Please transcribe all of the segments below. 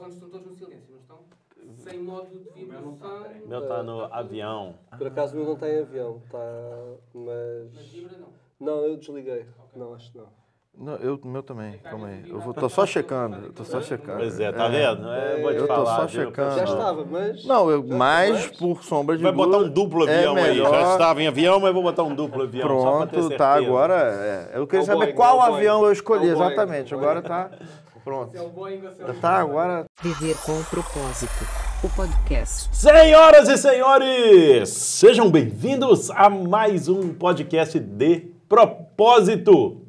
fones estão todos no silêncio, não estão? Sem modo de vibração. O meu tá no avião. Por acaso o meu não está em avião, está. Mas Mas. vibra não. Não, eu desliguei. Não, acho que não. Não, eu, o meu também, calma aí. Eu vou, tô só checando, tô só checando. Pois é, tá vendo? É, vou te Eu tô só checando. Já estava, mas. Não, eu, mais mas- por sombra de Vai botar um duplo é avião aí. Já estava em avião, mas vou botar um duplo avião. só pra ter Pronto, tá agora. é, eu queria É saber qual é avião eu escolhi, É exatamente. é. Agora tá. Pronto. Tá, agora. Viver com propósito. O podcast. Senhoras e senhores, sejam bem-vindos a mais um podcast de propósito.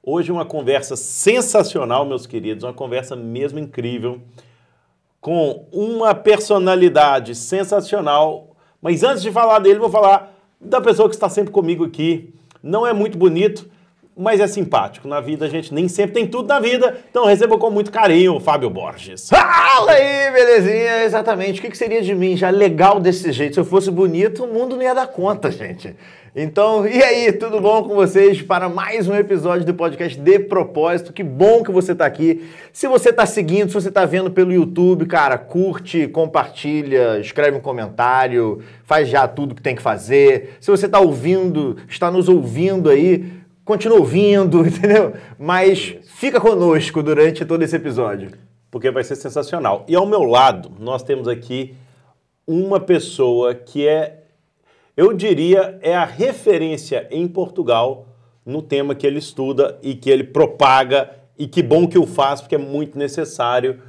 Hoje uma conversa sensacional, meus queridos, uma conversa mesmo incrível, com uma personalidade sensacional. Mas antes de falar dele, vou falar da pessoa que está sempre comigo aqui. Não é muito bonito, mas é simpático. Na vida a gente nem sempre tem tudo na vida, então receba com muito carinho o Fábio Borges. Fala aí, belezinha, exatamente. O que, que seria de mim já legal desse jeito? Se eu fosse bonito, o mundo não ia dar conta, gente. Então, e aí, tudo bom com vocês para mais um episódio do podcast De Propósito? Que bom que você está aqui. Se você está seguindo, se você está vendo pelo YouTube, cara, curte, compartilha, escreve um comentário, faz já tudo que tem que fazer. Se você está ouvindo, está nos ouvindo aí, continua ouvindo, entendeu? Mas fica conosco durante todo esse episódio. porque vai ser sensacional. E ao meu lado, nós temos aqui uma pessoa que é, eu diria, é a referência em Portugal no tema que ele estuda e que ele propaga, e que bom que o faz, porque é muito necessário,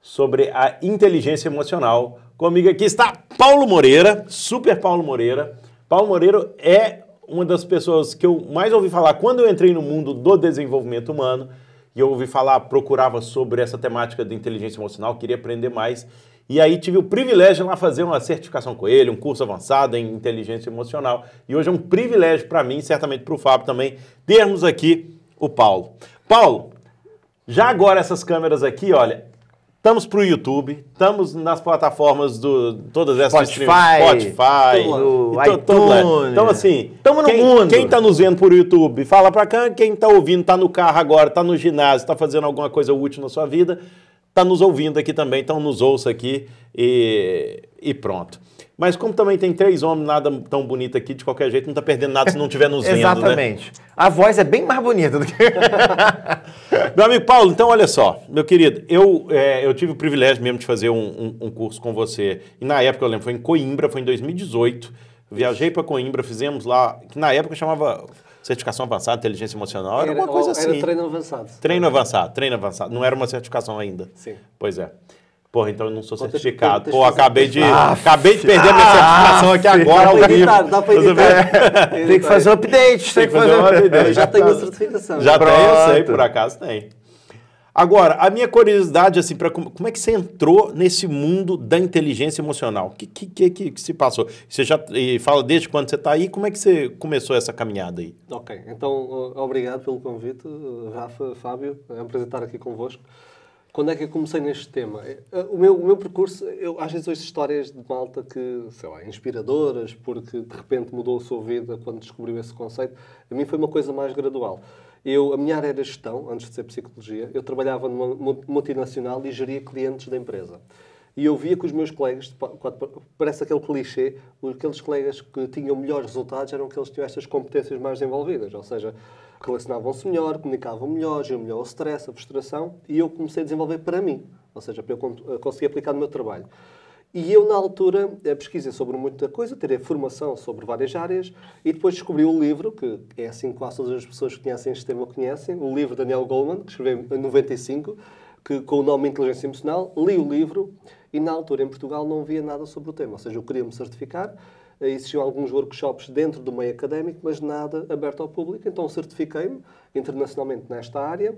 sobre a inteligência emocional. Comigo aqui está Paulo Moreira, super Paulo Moreira. Paulo Moreira é uma das pessoas que eu mais ouvi falar quando eu entrei no mundo do desenvolvimento humano e eu ouvi falar, procurava sobre essa temática de inteligência emocional, queria aprender mais. E aí tive o privilégio de lá fazer uma certificação com ele, um curso avançado em inteligência emocional. E hoje é um privilégio para mim, certamente para o Fábio também, termos aqui o Paulo. Paulo, já agora essas câmeras aqui, olha, estamos para o YouTube, estamos nas plataformas do todas essas Spotify, Spotify, no e to- iTunes. Então assim, Tamo no quem, mundo. Quem tá nos vendo por YouTube, fala para cá, quem tá ouvindo, tá no carro agora, tá no ginásio, tá fazendo alguma coisa útil na sua vida, tá nos ouvindo aqui também, então nos ouça aqui e, e pronto. Mas como também tem três homens, nada tão bonito aqui, de qualquer jeito, não tá perdendo nada se não estiver nos vendo, né? Exatamente. A voz é bem mais bonita do que. Meu amigo Paulo, então olha só, meu querido, eu, é, eu tive o privilégio mesmo de fazer um, um- um curso com você. E na época, eu lembro, foi em Coimbra, foi em 2018. Viajei para Coimbra, fizemos lá, que na época chamava certificação avançada, inteligência emocional, era, uma coisa assim. Era treino avançado. Treino avançado, treino avançado. Não era uma certificação ainda. Sim. Pois é. Porra, então eu não sou certificado. Pô, acabei de, Ah, acabei de perder a minha ah, certificação aqui agora Dá ao para vivo. editar, dá vê? editar. Tem que fazer um update, tem que fazer um update. Eu já tenho a certificação. Já tem, eu sei, por acaso tem. Agora, a minha curiosidade, assim, para como, é que você entrou nesse mundo da inteligência emocional? O que, que, que, que- que se passou? Você já e fala desde quando você está aí, como é que você começou essa caminhada aí? Ok, então obrigado pelo convite, Rafa, Fábio, é um prazer estar aqui convosco. Quando é que eu comecei neste tema? Eh, uh, O meu, o meu percurso, eu às vezes ouço histórias de malta que, sei lá, inspiradoras, porque de repente mudou a sua vida quando descobriu esse conceito. A mim foi uma coisa mais gradual. Eu, a minha área era gestão, antes de ser psicologia. Eu trabalhava numa mu- multinacional e geria clientes da empresa. E eu via que os meus colegas, parece aquele clichê, aqueles colegas que tinham melhores resultados eram aqueles que tinham estas competências mais desenvolvidas, ou seja, relacionavam-se melhor, comunicavam melhor, geriam melhor o stress, a frustração, e eu comecei a desenvolver para mim, ou seja, para eu con- conseguir aplicar no meu trabalho. E eu, na altura, eh, pesquisei sobre muita coisa, tirei formação sobre várias áreas e depois descobri o livro, que é assim que quase todas as pessoas que conhecem este tema conhecem, o livro de Daniel Goleman, que escreveu em 95, que, com o nome Inteligência Emocional. Li o livro e, na altura, em Portugal, não havia nada sobre o tema. Ou seja, eu queria me certificar, eh, existiam alguns workshops dentro do meio académico, mas nada aberto ao público. Então, certifiquei-me internacionalmente nesta área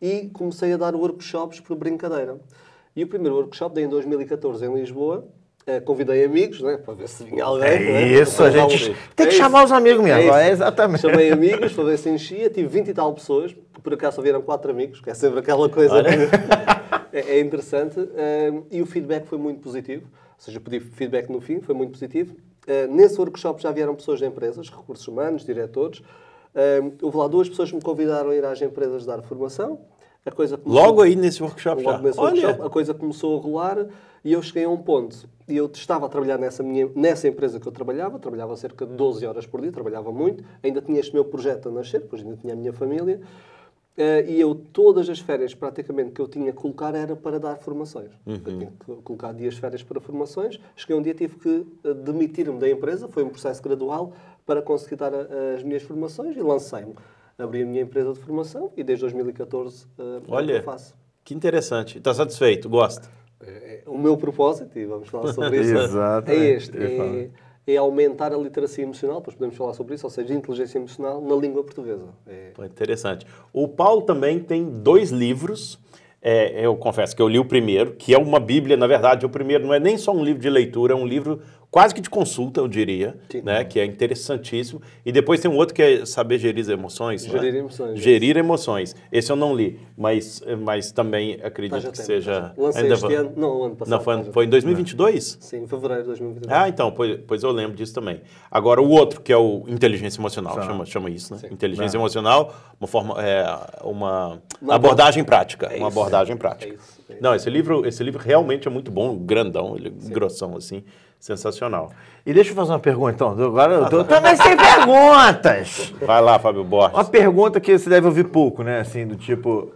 e comecei a dar workshops por brincadeira. E o primeiro workshop dei em 2014 em Lisboa. Eh, convidei amigos, né, para ver se vinha alguém. É né, isso, a gente um- tem que É chamar os amigos mesmo. isso. É exatamente. Chamei amigos para ver se enchia, tive 20 e tal pessoas, por acaso só vieram quatro amigos, que é sempre aquela coisa que é, é interessante, um, e o feedback foi muito positivo, ou seja, pedi feedback no fim, foi muito positivo. Uh, nesse workshop já vieram pessoas de empresas, recursos humanos, diretores, um, houve lá duas pessoas que me convidaram a ir às empresas dar formação, a coisa começou... Logo aí nesse workshop já. Nesse Olha, workshop, a coisa começou a rolar e eu cheguei a um ponto. E eu estava a trabalhar nessa, minha, nessa empresa que eu trabalhava, trabalhava cerca de 12 horas por dia, trabalhava muito, ainda tinha este meu projeto a nascer, depois ainda tinha a minha família. Eh, e eu, todas as férias praticamente que eu tinha que colocar era para dar formações. Eu tinha que colocar dias de férias para formações. Cheguei um dia tive que eh, demitir-me da empresa, foi um processo gradual para conseguir dar a- as minhas formações e lancei-me. Abri a minha empresa de formação e desde 2014 eh, é Olha. faço. que interessante. Está satisfeito? Gosta? É- é o meu propósito, e vamos falar sobre isso, Exato, é este. É, é aumentar a literacia emocional, depois podemos falar sobre isso, ou seja, inteligência emocional na língua portuguesa. É, Pô, interessante. O Paulo também tem dois livros. É, eu confesso que eu li o primeiro, que é uma Bíblia, na verdade, o primeiro não é nem só um livro de leitura, é um livro quase que de consulta, eu diria, Sim. né? Que é interessantíssimo. E depois tem um outro que é Saber Gerir as Emoções. não é? Gerir Emoções, Gerir Emoções. Esse eu não li, mas, mas também acredito já que tem, seja... tá. Lancei ainda este ano, não, o ano passado. Não, foi, tá foi em 2022? Sim, em fevereiro de 2022. Ah, então, pois, pois eu lembro disso também. Agora, o outro, que é o inteligência emocional, chama, chama isso, né? Inteligência emocional, uma forma, é, uma, Uma abordagem prática, É uma isso. abordagem prática. É isso, é Não, esse livro, esse livro realmente é muito bom, grandão, ele, grossão, assim, sensacional. E deixa eu fazer uma pergunta, então. Agora eu tô também sem perguntas. Vai lá, Fábio Borges. Uma pergunta que você deve ouvir pouco, né? Assim, do tipo.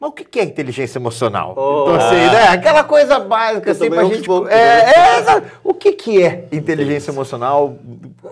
Mas o que é inteligência emocional? Então, assim, né? Aquela coisa básica, assim, pra gente. pouco, é, né? é, o que, que é inteligência emocional?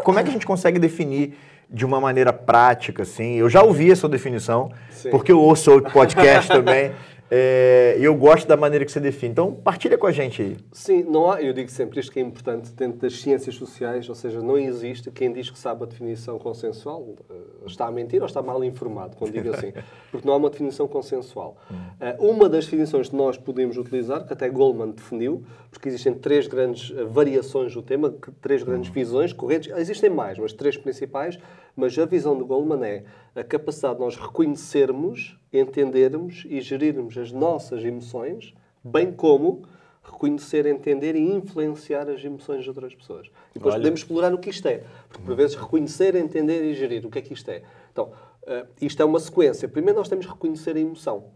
Como é que a gente consegue definir de uma maneira prática, assim? Eu já ouvi essa definição, Sim. porque eu ouço outro podcast também. É, eu gosto da maneira que você define. Então, partilha com a gente aí. Sim, não há, eu digo sempre isto que é importante dentro das ciências sociais, ou seja, não existe quem diz que sabe a definição consensual eh, está a mentir ou está mal informado, quando digo assim, porque não há uma definição consensual. Eh, uma das definições que nós podemos utilizar, que até Goldman definiu, porque existem três grandes eh, variações do tema, três grandes visões correntes, existem mais, mas três principais, mas a visão de Goldman é a capacidade de nós reconhecermos, entendermos e gerirmos as nossas emoções, bem como reconhecer, entender e influenciar as emoções de outras pessoas. E depois Olha. podemos explorar o que isto é. Porque, por vezes, reconhecer, entender e gerir o que é que isto é. Então, eh, isto é uma sequência. Primeiro, nós temos que reconhecer a emoção.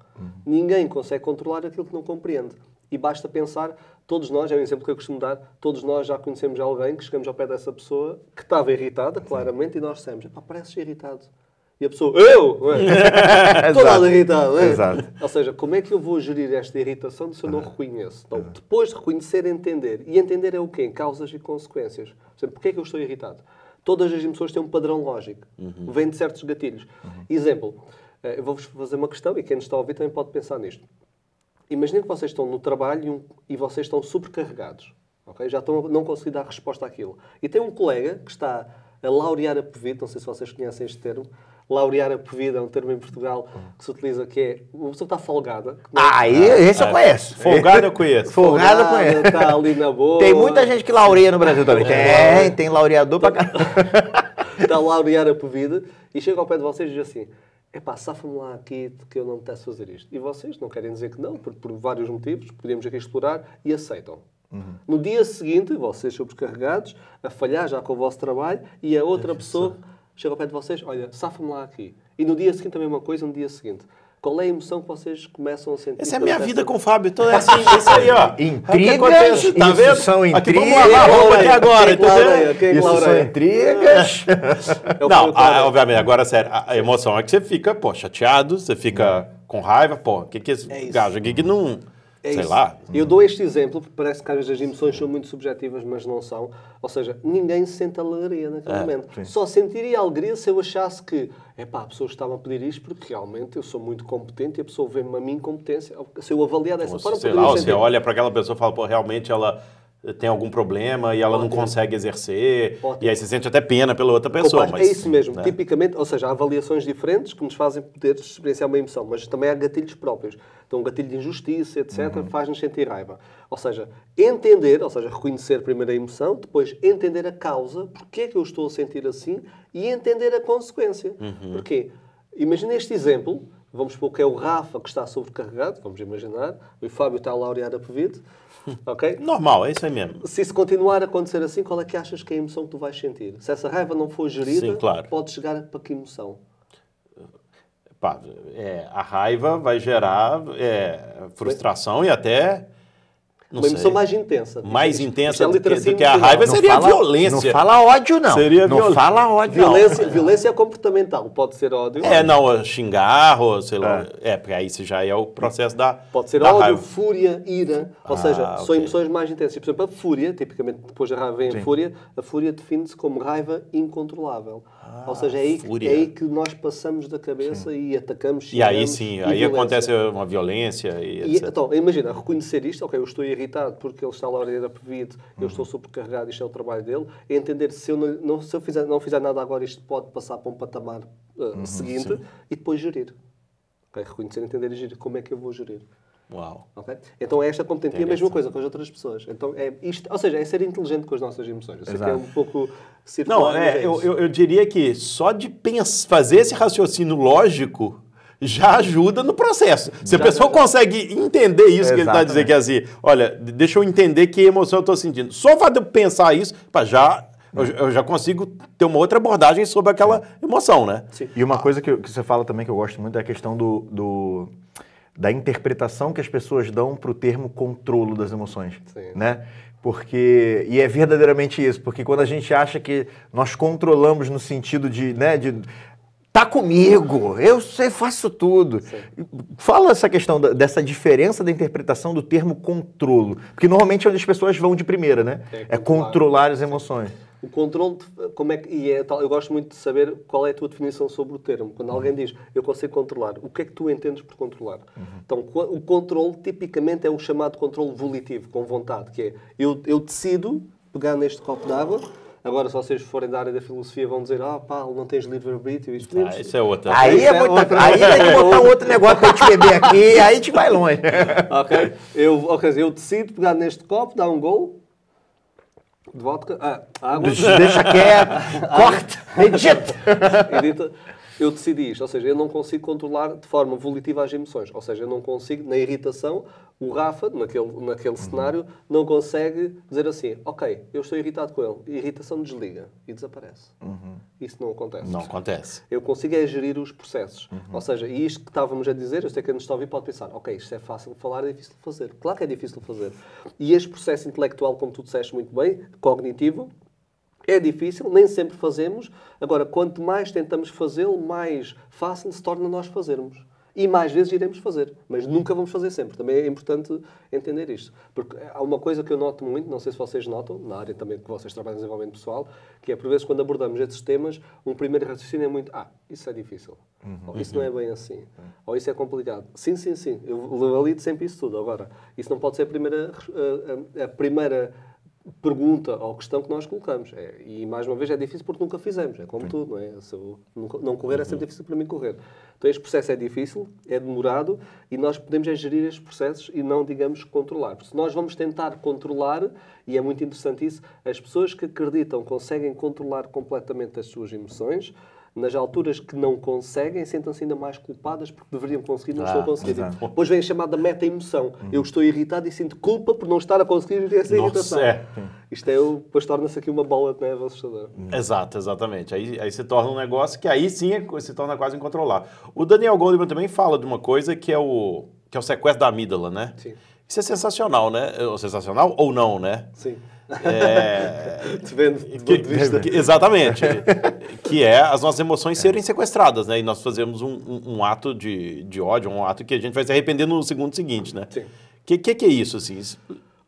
Ninguém consegue controlar aquilo que não compreende. E basta pensar, todos nós, é um exemplo que eu costumo dar, todos nós já conhecemos alguém que chegamos ao pé dessa pessoa que estava irritada, claramente, e nós dissemos, "Epá, pareces irritado. E a pessoa, eu? Estou nada irritado. é? Exato. Ou seja, como é que eu vou gerir esta irritação se eu não reconheço? Então, depois de reconhecer, entender. E entender é o quê? Causas e consequências. Por exemplo, porquê é que eu estou irritado? Todas as emoções têm um padrão lógico. Vêm de certos gatilhos. Exemplo, eh, eu vou-vos fazer uma questão e quem nos está a ouvir também pode pensar nisto. Imaginem que vocês estão no trabalho e, vocês estão supercarregados. ok? Já estão a não conseguir dar resposta àquilo. E tem um colega que está a laurear a pevida, não sei se vocês conhecem este termo. Laurear a pevida é um termo em Portugal que se utiliza que é uma pessoa que está folgada. não- Ah, esse eu conheço. Folgado eu conheço. Folgado eu conheço. Está ali na boa. Tem muita gente que laureia no Brasil também. Tem, tem laureador pra caramba. está a laurear a pevida e chega ao pé de vocês e diz assim: epá, safa-me lá aqui que eu não me apetece fazer isto. E vocês não querem dizer que não, por, por vários motivos, podemos aqui explorar, e aceitam. No dia seguinte, vocês sobrecarregados, a falhar já com o vosso trabalho, e a outra pessoa chega ao pé de vocês: olha, safa-me lá aqui. E no dia seguinte, a mesma coisa, no dia seguinte. Qual é a emoção que vocês começam a sentir? Essa é a minha essa- vida com o Fábio. Então é assim, isso aí, ó. É que Intrigas, acontece, tá vendo? são Aqui, vamos intrigas. lavar a roupa aqui agora, é que entendeu? Quem é que Isso são intrigas. É Não, Tavares. ah, obviamente, agora sério, a, a emoção é que você fica, pô, chateado, você fica com raiva, pô, o que que esse É isso. gajo aqui que não, É sei isso. lá. Eu dou este exemplo porque parece que às vezes as emoções são muito subjetivas, mas não são. Ou seja, ninguém sente alegria naquele momento. Só sentiria alegria se eu achasse que epá, a pessoa estava a pedir isto porque realmente eu sou muito competente e a pessoa vê-me a mim competência. Se eu avaliar dessa forma, sei lá, ou sentir. você olha para aquela pessoa e fala, pô, realmente ela tem algum problema e ela não consegue exercer, Ótimo. e aí você sente até pena pela outra pessoa. Mas, é isso mesmo. né? Tipicamente, ou seja, há avaliações diferentes que nos fazem poder experienciar uma emoção, mas também há gatilhos próprios. Então, um gatilho de injustiça, etc., Uhum. faz-nos sentir raiva. Ou seja, entender, ou seja, reconhecer primeiro a emoção, depois entender a causa, porque é que eu estou a sentir assim, e entender a consequência. Uhum. Porquê? Imagina este exemplo. Vamos supor que é o Rafa que está sobrecarregado, vamos imaginar. O Fábio está a laurear a Pevide. Ok? Normal, é isso aí mesmo. Se isso continuar a acontecer assim, qual é que achas que é a emoção que tu vais sentir? Se essa raiva não for gerida, Sim, claro. pode chegar para que emoção? pá, é, a raiva vai gerar é, frustração e até. Não Uma sei. emoção mais intensa. mais intensa é do que, literacia do que a raiva Não seria fala- violência. Não fala ódio, não. Seria não viol- fala ódio, não. Violência, violência é comportamental. Pode ser ódio. É, não, xingar, ou sei lá. É, porque aí já é o processo da. Pode ser da ódio, raiva. fúria, ira. Ou Ah, seja, são ok. emoções mais intensas. Por exemplo, a fúria, tipicamente depois da raiva vem a fúria, a fúria define-se como raiva incontrolável. Ou seja, é aí, que- Ah, é aí que nós passamos da cabeça e atacamos. E aí sim, e aí violência. acontece uma violência e, E, então, imagina, reconhecer isto, ok, eu estou irritado porque ele está lá hora pedido, eu estou sobrecarregado, isto é o trabalho dele, é entender se eu, não, se eu fizer, não fizer nada agora, isto pode passar para um patamar uh, seguinte e depois gerir. Ok, Reconhecer, entender e gerir. Como é que eu vou gerir? Uau. Ok? Então é esta competência. E a mesma coisa com as outras pessoas. Então é isto, ou seja, é ser inteligente com as nossas emoções. Eu sei que é Exato. um pouco circular, Não, mas é, eu, eu, eu diria que só de pens- fazer esse raciocínio lógico já ajuda no processo. Se a pessoa consegue entender isso que ele está dizendo, que é assim, olha, deixa eu entender que emoção eu estou sentindo. Só eu pensar isso, pá, já, eu, eu já consigo ter uma outra abordagem sobre aquela emoção, né? Sim. E uma coisa que, que você fala também que eu gosto muito é a questão do, do- da interpretação que as pessoas dão para o termo controlo das emoções, Sim. né? Porque e é verdadeiramente isso, porque quando a gente acha que nós controlamos no sentido de, né, de tá comigo, eu sei, faço tudo. Fala essa questão da- dessa diferença da interpretação do termo controlo, porque normalmente é onde as pessoas vão de primeira, né? É É, controlar. controlar as emoções. O controle, como é que, e é eu gosto muito de saber qual é a tua definição sobre o termo. Quando alguém diz, eu consigo controlar, o que é que tu entendes por controlar? Então, co- o controle tipicamente é o chamado controle volitivo, com vontade, que é, eu, eu decido pegar neste copo de água, agora se vocês forem da área da filosofia vão dizer, ah, Paulo, não tens livre-arbítrio, isto Ah, isso é outra. Aí é é muita, outra- aí tem que botar outro negócio pra gente beber aqui, aí gente vai longe. ok? Eu, ok, eu decido pegar neste copo, dar um gol de vodka, ah, água, Deixa quieto, corta, edita. Edita, eu decidi isto, ou seja, eu não consigo controlar de forma volitiva as emoções, ou seja, eu não consigo, na irritação, o Rafa, naquele, naquele cenário, não consegue dizer assim, ok, eu estou irritado com ele, irritação desliga e desaparece. Isso não acontece. Não acontece. Eu consigo é gerir os processos. Ou seja, e isto que estávamos a dizer, eu sei que quem nos está a ouvir pode pensar, ok, isto é fácil de falar, é difícil de fazer. Claro que é difícil de fazer. E este processo intelectual, como tu disseste muito bem, cognitivo, é difícil, nem sempre fazemos. Agora, quanto mais tentamos fazê-lo, mais fácil se torna nós fazermos. E mais vezes iremos fazer, mas nunca vamos fazer sempre. Também é importante entender isto. Porque há uma coisa que eu noto muito, não sei se vocês notam, na área também que vocês trabalham em desenvolvimento pessoal, que é por vezes quando abordamos esses temas, um primeiro raciocínio é muito, ah, isso é difícil. Ou isso não é bem assim. Ou isso é complicado. Sim, sim, sim. Eu valido sempre isso tudo. Agora, isso não pode ser a primeira, a- a primeira pergunta ou questão que nós colocamos. É, e mais uma vez é difícil porque nunca fizemos, é como tudo, não é? Se eu não correr é sempre difícil para mim correr. Então este processo é difícil, é demorado e nós podemos é gerir estes processos e não, digamos, controlar. Porque se nós vamos tentar controlar, e é muito interessante isso, as pessoas que acreditam conseguem controlar completamente as suas emoções, nas alturas que não conseguem, sentem-se ainda mais culpadas porque deveriam conseguir, não Ah, estão a conseguir. exato. Depois vem a chamada meta-emoção. Eu estou irritado e sinto culpa por não estar a conseguir essa Nossa, irritação. é. Isto é, o- depois torna-se aqui uma bola de neve assustadora. Exato, exatamente. Aí, aí se torna um negócio que aí sim é- se torna quase incontrolável. O Daniel Goleman também fala de uma coisa que é o, que é o sequestro da amígdala, né? Sim. Isso é sensacional, né? Ou sensacional ou não, né? Sim. É, Depende do ponto de vista. que- exatamente. que é as nossas emoções serem sequestradas, né? E nós fazemos um, um- um ato de, de ódio, um ato que a gente vai se arrepender no segundo seguinte, né? Sim. O que, que, que é isso, assim?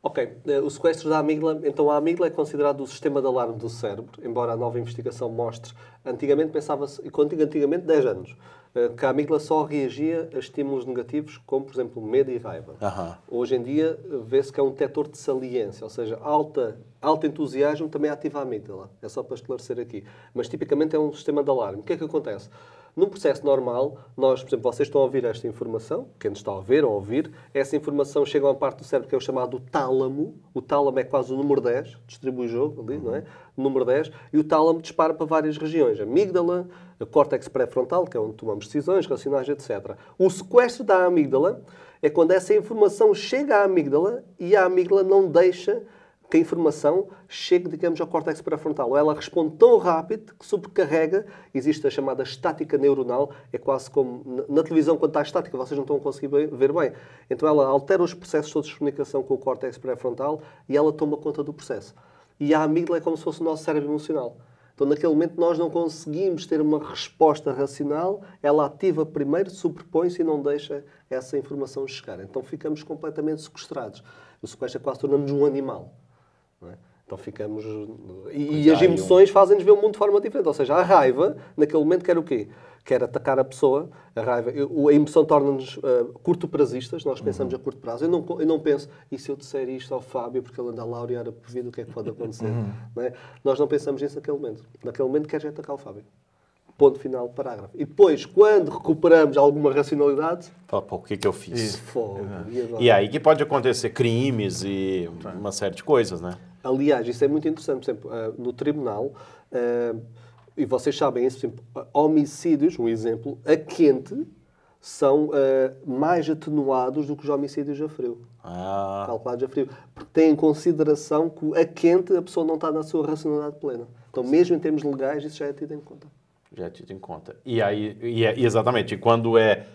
Ok, eh, o sequestro da amígdala, então a amígdala é considerado o sistema de alarme do cérebro, embora a nova investigação mostre, antigamente pensava-se, e quando digo antigamente, 10 anos, eh, que a amígdala só reagia a estímulos negativos, como por exemplo medo e raiva. Aham. Hoje em dia vê-se que é um detector de saliência, ou seja, alta, alto entusiasmo também ativa a amígdala. É só para esclarecer aqui. Mas tipicamente é um sistema de alarme. O que é que acontece? Num processo normal, nós, por exemplo, vocês estão a ouvir esta informação, quem nos está a ver ou a ouvir, essa informação chega a uma parte do cérebro que é o chamado tálamo. O tálamo é quase o número 10, distribui o jogo ali, não é? O número 10. E o tálamo dispara para várias regiões. Amígdala, a córtex pré-frontal, que é onde tomamos decisões racionais, etc. O sequestro da amígdala é quando essa informação chega à amígdala e a amígdala não deixa que a informação chegue, digamos, ao córtex pré-frontal. Ela responde tão rápido que sobrecarrega, existe a chamada estática neuronal, é quase como na, televisão, quando está estática, vocês não estão a conseguir ver bem. Então ela altera os processos todos de comunicação com o córtex pré-frontal e ela toma conta do processo. E a amígdala é como se fosse o nosso cérebro emocional. Então, naquele momento, nós não conseguimos ter uma resposta racional, ela ativa primeiro, superpõe-se e não deixa essa informação chegar. Então, ficamos completamente sequestrados. O sequestro é quase tornamos um animal. É? Então, ficamos. E, e as emoções fazem-nos ver o mundo de forma diferente. Ou seja, a raiva, naquele momento, quer o quê? Quer atacar a pessoa. A raiva, eu- a emoção torna-nos uh, curto prazistas, nós pensamos Uhum. a curto prazo. Eu não, eu não penso, e se eu disser isto ao Fábio, porque ele anda a laurear a vida, o que é que pode acontecer? Uhum. Não é? Nós não pensamos nisso naquele momento. Naquele momento queres atacar o Fábio. Ponto final, parágrafo. E depois, quando recuperamos alguma racionalidade, Fala, pô, o que, que eu fiz? fogo. E agora? E aí que pode acontecer crimes e uma série de coisas, né? Aliás, isso é muito interessante. Por exemplo, ah, no tribunal, ah, e vocês sabem isso, por exemplo, ah, homicídios, um exemplo, a quente, são ah, mais atenuados do que os homicídios a frio. Ah, Calculados a frio. Porque têm em consideração que a quente a pessoa não está na sua racionalidade plena. Então, mesmo em termos legais, isso já é tido em conta. já tido em conta. E aí, e é- e exatamente, quando é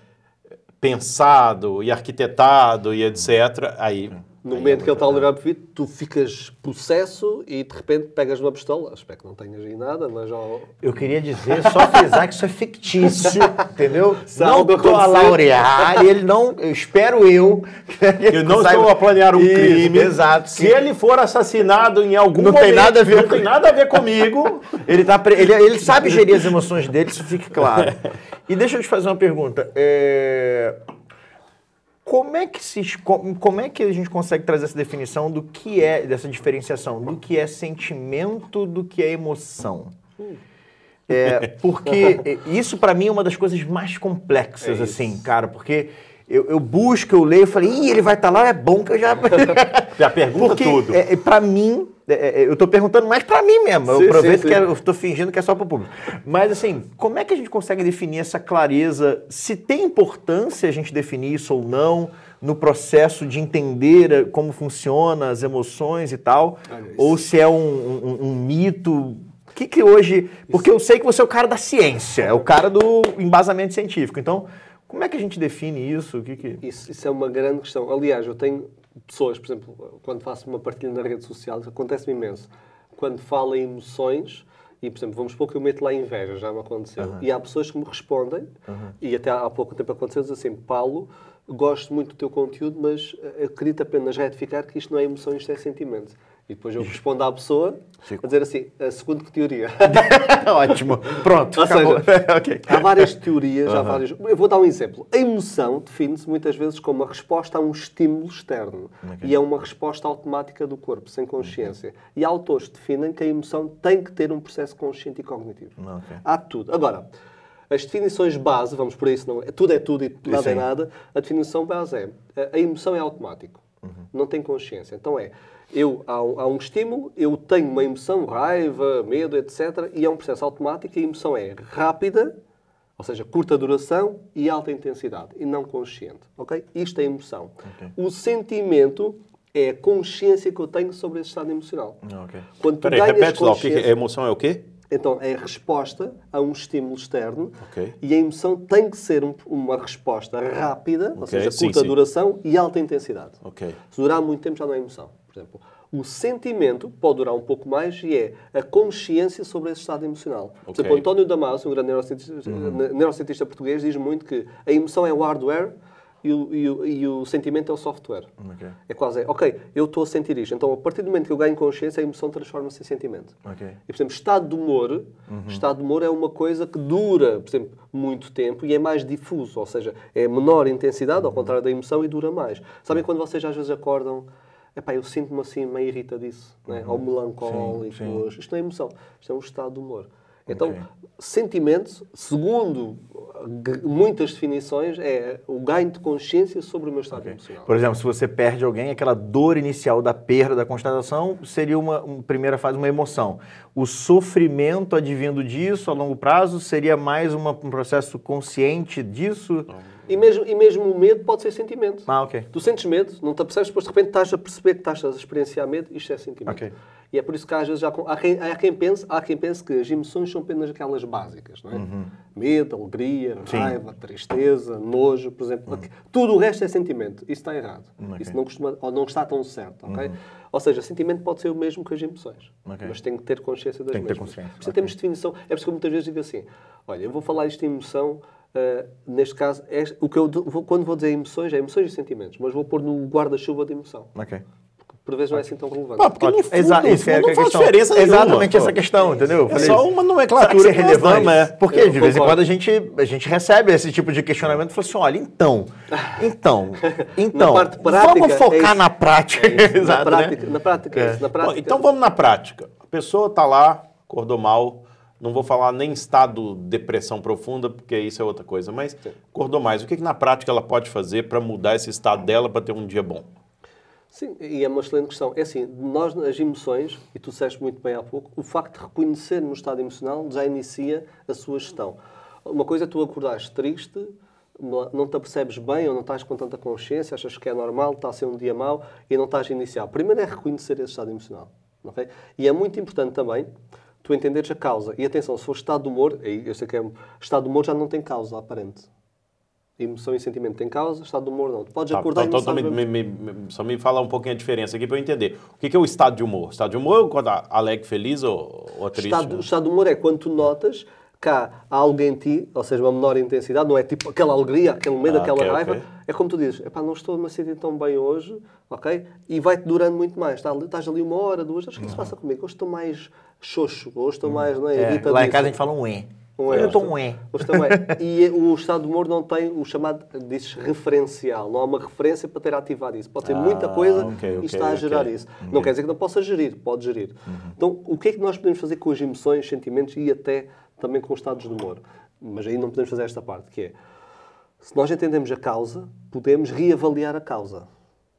pensado e arquitetado e etc., aí... No aí momento é que ele está a para vida, tu ficas possesso e de repente pegas uma pistola. Espero que não tenhas aí nada, mas já. Eu queria dizer, só frisar que isso é fictício, entendeu? Não estou a laurear, ele não, eu espero eu. Eu não saiba- estou a planear um Isso, crime. Exato. Se ele for assassinado em algum Não tem momento, nada a ver não com- tem nada a ver comigo. Ele, tá, pre- ele, ele sabe gerir as emoções dele, isso fique claro. E deixa eu te fazer uma pergunta. É, Como é que se, co- como é que a gente consegue trazer essa definição do que é dessa diferenciação do que é sentimento do que é emoção? É, porque isso pra mim é uma das coisas mais complexas, assim, cara, porque eu, eu busco, eu leio, eu falei, ih, ele vai estar lá, é bom que eu já. Já pergunta Porque, tudo. É, é, pra mim, é, é, eu tô perguntando mais pra mim mesmo. Sim, eu aproveito sim, que sim. é- eu tô fingindo que é só pro público. Mas assim, como é que a gente consegue definir essa clareza? Se tem importância a gente definir isso ou não no processo de entender eh, como funciona as emoções e tal, ou se é um, um- um mito. O que que hoje... Porque eu sei que você é o cara da ciência, é o cara do embasamento científico. Então, como é que a gente define isso? O que que... Isso, isso é uma grande questão. Aliás, eu tenho pessoas, por exemplo, quando faço uma partilha na rede social, acontece-me imenso. Quando falo em emoções, e, por exemplo, vamos supor que eu meto lá inveja, já me aconteceu. E há pessoas que me respondem, e até há pouco tempo aconteceu, diz assim, Paulo, gosto muito do teu conteúdo, mas eh, queria-te apenas retificar que isto não é emoção, isto é sentimento. E depois eu respondo à pessoa a dizer assim, a segundo que teoria? Ótimo. Pronto, Ou acabou. seja, Ok. Há várias teorias, há várias... Eu vou dar um exemplo. A emoção define-se muitas vezes como uma resposta a um estímulo externo. E é uma resposta automática do corpo, sem consciência. E há autores que definem que a emoção tem que ter um processo consciente e cognitivo. Há tudo. Agora, as definições base, vamos por isso, não é? Tudo é tudo e nada é Sim. nada. A definição base é a- a emoção é automático. Não tem consciência. Então é, eu, há, um, há um estímulo, eu tenho uma emoção, raiva, medo, etc. E é um processo automático e a emoção é rápida, ou seja, curta duração e alta intensidade, e não consciente. Ok? Isto é emoção. O sentimento é a consciência que eu tenho sobre esse estado emocional. Ok. Quando tu Peraí, ganhas repete lá, que é? consciência- emoção é o quê? então, é a resposta a um estímulo externo Ok. e a emoção tem que ser um- uma resposta rápida, ou Ok, seja, sim, curta sim. duração e alta intensidade. Se durar muito tempo já não é emoção. Por exemplo, o sentimento pode durar um pouco mais e é a consciência sobre esse estado emocional. Por Ok. exemplo, António Damasio, um grande neurocientista, Uhum. neurocientista português, diz muito que a emoção é o hardware e o, e o- e o sentimento é o software. Ok. É quase, ok, eu estou a sentir isto. Então, a partir do momento que eu ganho consciência, a emoção transforma-se em sentimento. Ok. E, por exemplo, estado de humor, estado de humor é uma coisa que dura, por exemplo, muito tempo e é mais difuso, ou seja, é menor intensidade, ao contrário da emoção, e dura mais. Sabem quando vocês às vezes acordam, epá, eu sinto-me assim meio irritadiço, né? ou melancólico, Sim, sim. isto não é emoção, isto é um estado de humor. Então, Ok. sentimento, segundo muitas definições, é o ganho de consciência sobre o meu estado emocional. Por exemplo, se você perde alguém, aquela dor inicial da perda, da constatação, seria uma, uma primeira fase, uma emoção. O sofrimento advindo disso a longo prazo seria mais uma- um processo consciente disso? E mesmo, e mesmo o medo pode ser sentimento. Ah, ok. Tu sentes medo, não te apercebes, depois de repente estás a perceber que estás a experienciar medo, isto é sentimento. E é por isso que às vezes já, há, quem, há, quem pense, há quem pense que as emoções são apenas aquelas básicas, não é? Uhum. Medo, alegria, raiva, tristeza, nojo, por exemplo. Tudo o resto é sentimento. Isso está errado. Uhum. Ok. Isso não, costuma, ou não está tão certo, ok? Uhum. Ou seja, sentimento pode ser o mesmo que as emoções. Ok. Mas tem que ter consciência das Tem que ter mesmas. consciência, Por isso ok. temos definição. É por isso que eu muitas vezes digo assim, olha, eu vou falar isto de emoção, ah, neste caso, é, o que eu vou- quando vou dizer emoções, é emoções e sentimentos, mas vou pôr no guarda-chuva de emoção. Ok. Por vezes não é assim tão relevante. Pá, porque no fundo, Exa- no isso fundo é não faz diferença nenhuma. Exatamente essa questão, entendeu? Eu É falei, só uma nomenclatura será que isso é que nós damos. relevante? Porque Eu de vez em quando a gente, a gente recebe esse tipo de questionamento e fala assim, olha, então, então, então, vamos é focar na prática. É. Exato, na né? prática, na prática, é isso. na Bom, prática. então vamos na prática. A pessoa está lá, acordou mal, não vou falar nem estado de depressão profunda, porque isso é outra coisa, mas acordou mais. O que, que na prática ela pode fazer para mudar esse estado dela para ter um dia bom? Sim, e é uma excelente questão. É assim, nós, as emoções, e tu disseste muito bem há pouco, o facto de reconhecermos o estado emocional já inicia a sua gestão. Uma coisa é tu acordares triste, não te apercebes bem ou não estás com tanta consciência, achas que é normal, está a ser um dia mau e não estás a iniciar. Primeiro é reconhecer esse estado emocional. ok? E é muito importante também tu entenderes a causa. E atenção, se for estado de humor, eu sei que é, estado de humor já não tem causa aparente. Emoção e sentimento tem causa, estado de humor não. Tu podes Tá, acordar então, e não então, me- me- só me fala um pouquinho a diferença aqui para eu entender. O que, que é o estado de humor? O estado de humor é quando alegre, feliz ou, ou triste? Estado, né? estado de humor é quando tu notas que há algo em ti, ou seja, uma menor intensidade, não é tipo aquela alegria, aquele medo, Ah, aquela ok, raiva. ok. É como tu dizes, epá, não estou a me sentir tão bem hoje, ok? E vai-te durando muito mais. Estás ali, uma hora, duas, acho que isso se passa comigo. Hoje estou mais xoxo, hoje estou mais, não é, É, irritadiço. lá em casa a gente fala um E. Um é. Um E. Hoje também. E o estado de humor não tem o chamado, dizes, referencial. Não há uma referência para ter ativado isso. Pode ter muita Ah, coisa ok, e ok, está a gerar ok. isso. Não quer dizer que não possa gerir, pode gerir. Então, o que é que nós podemos fazer com as emoções, sentimentos e até também com os estados de humor? Mas aí não podemos fazer esta parte, que é, se nós entendemos a causa, podemos reavaliar a causa.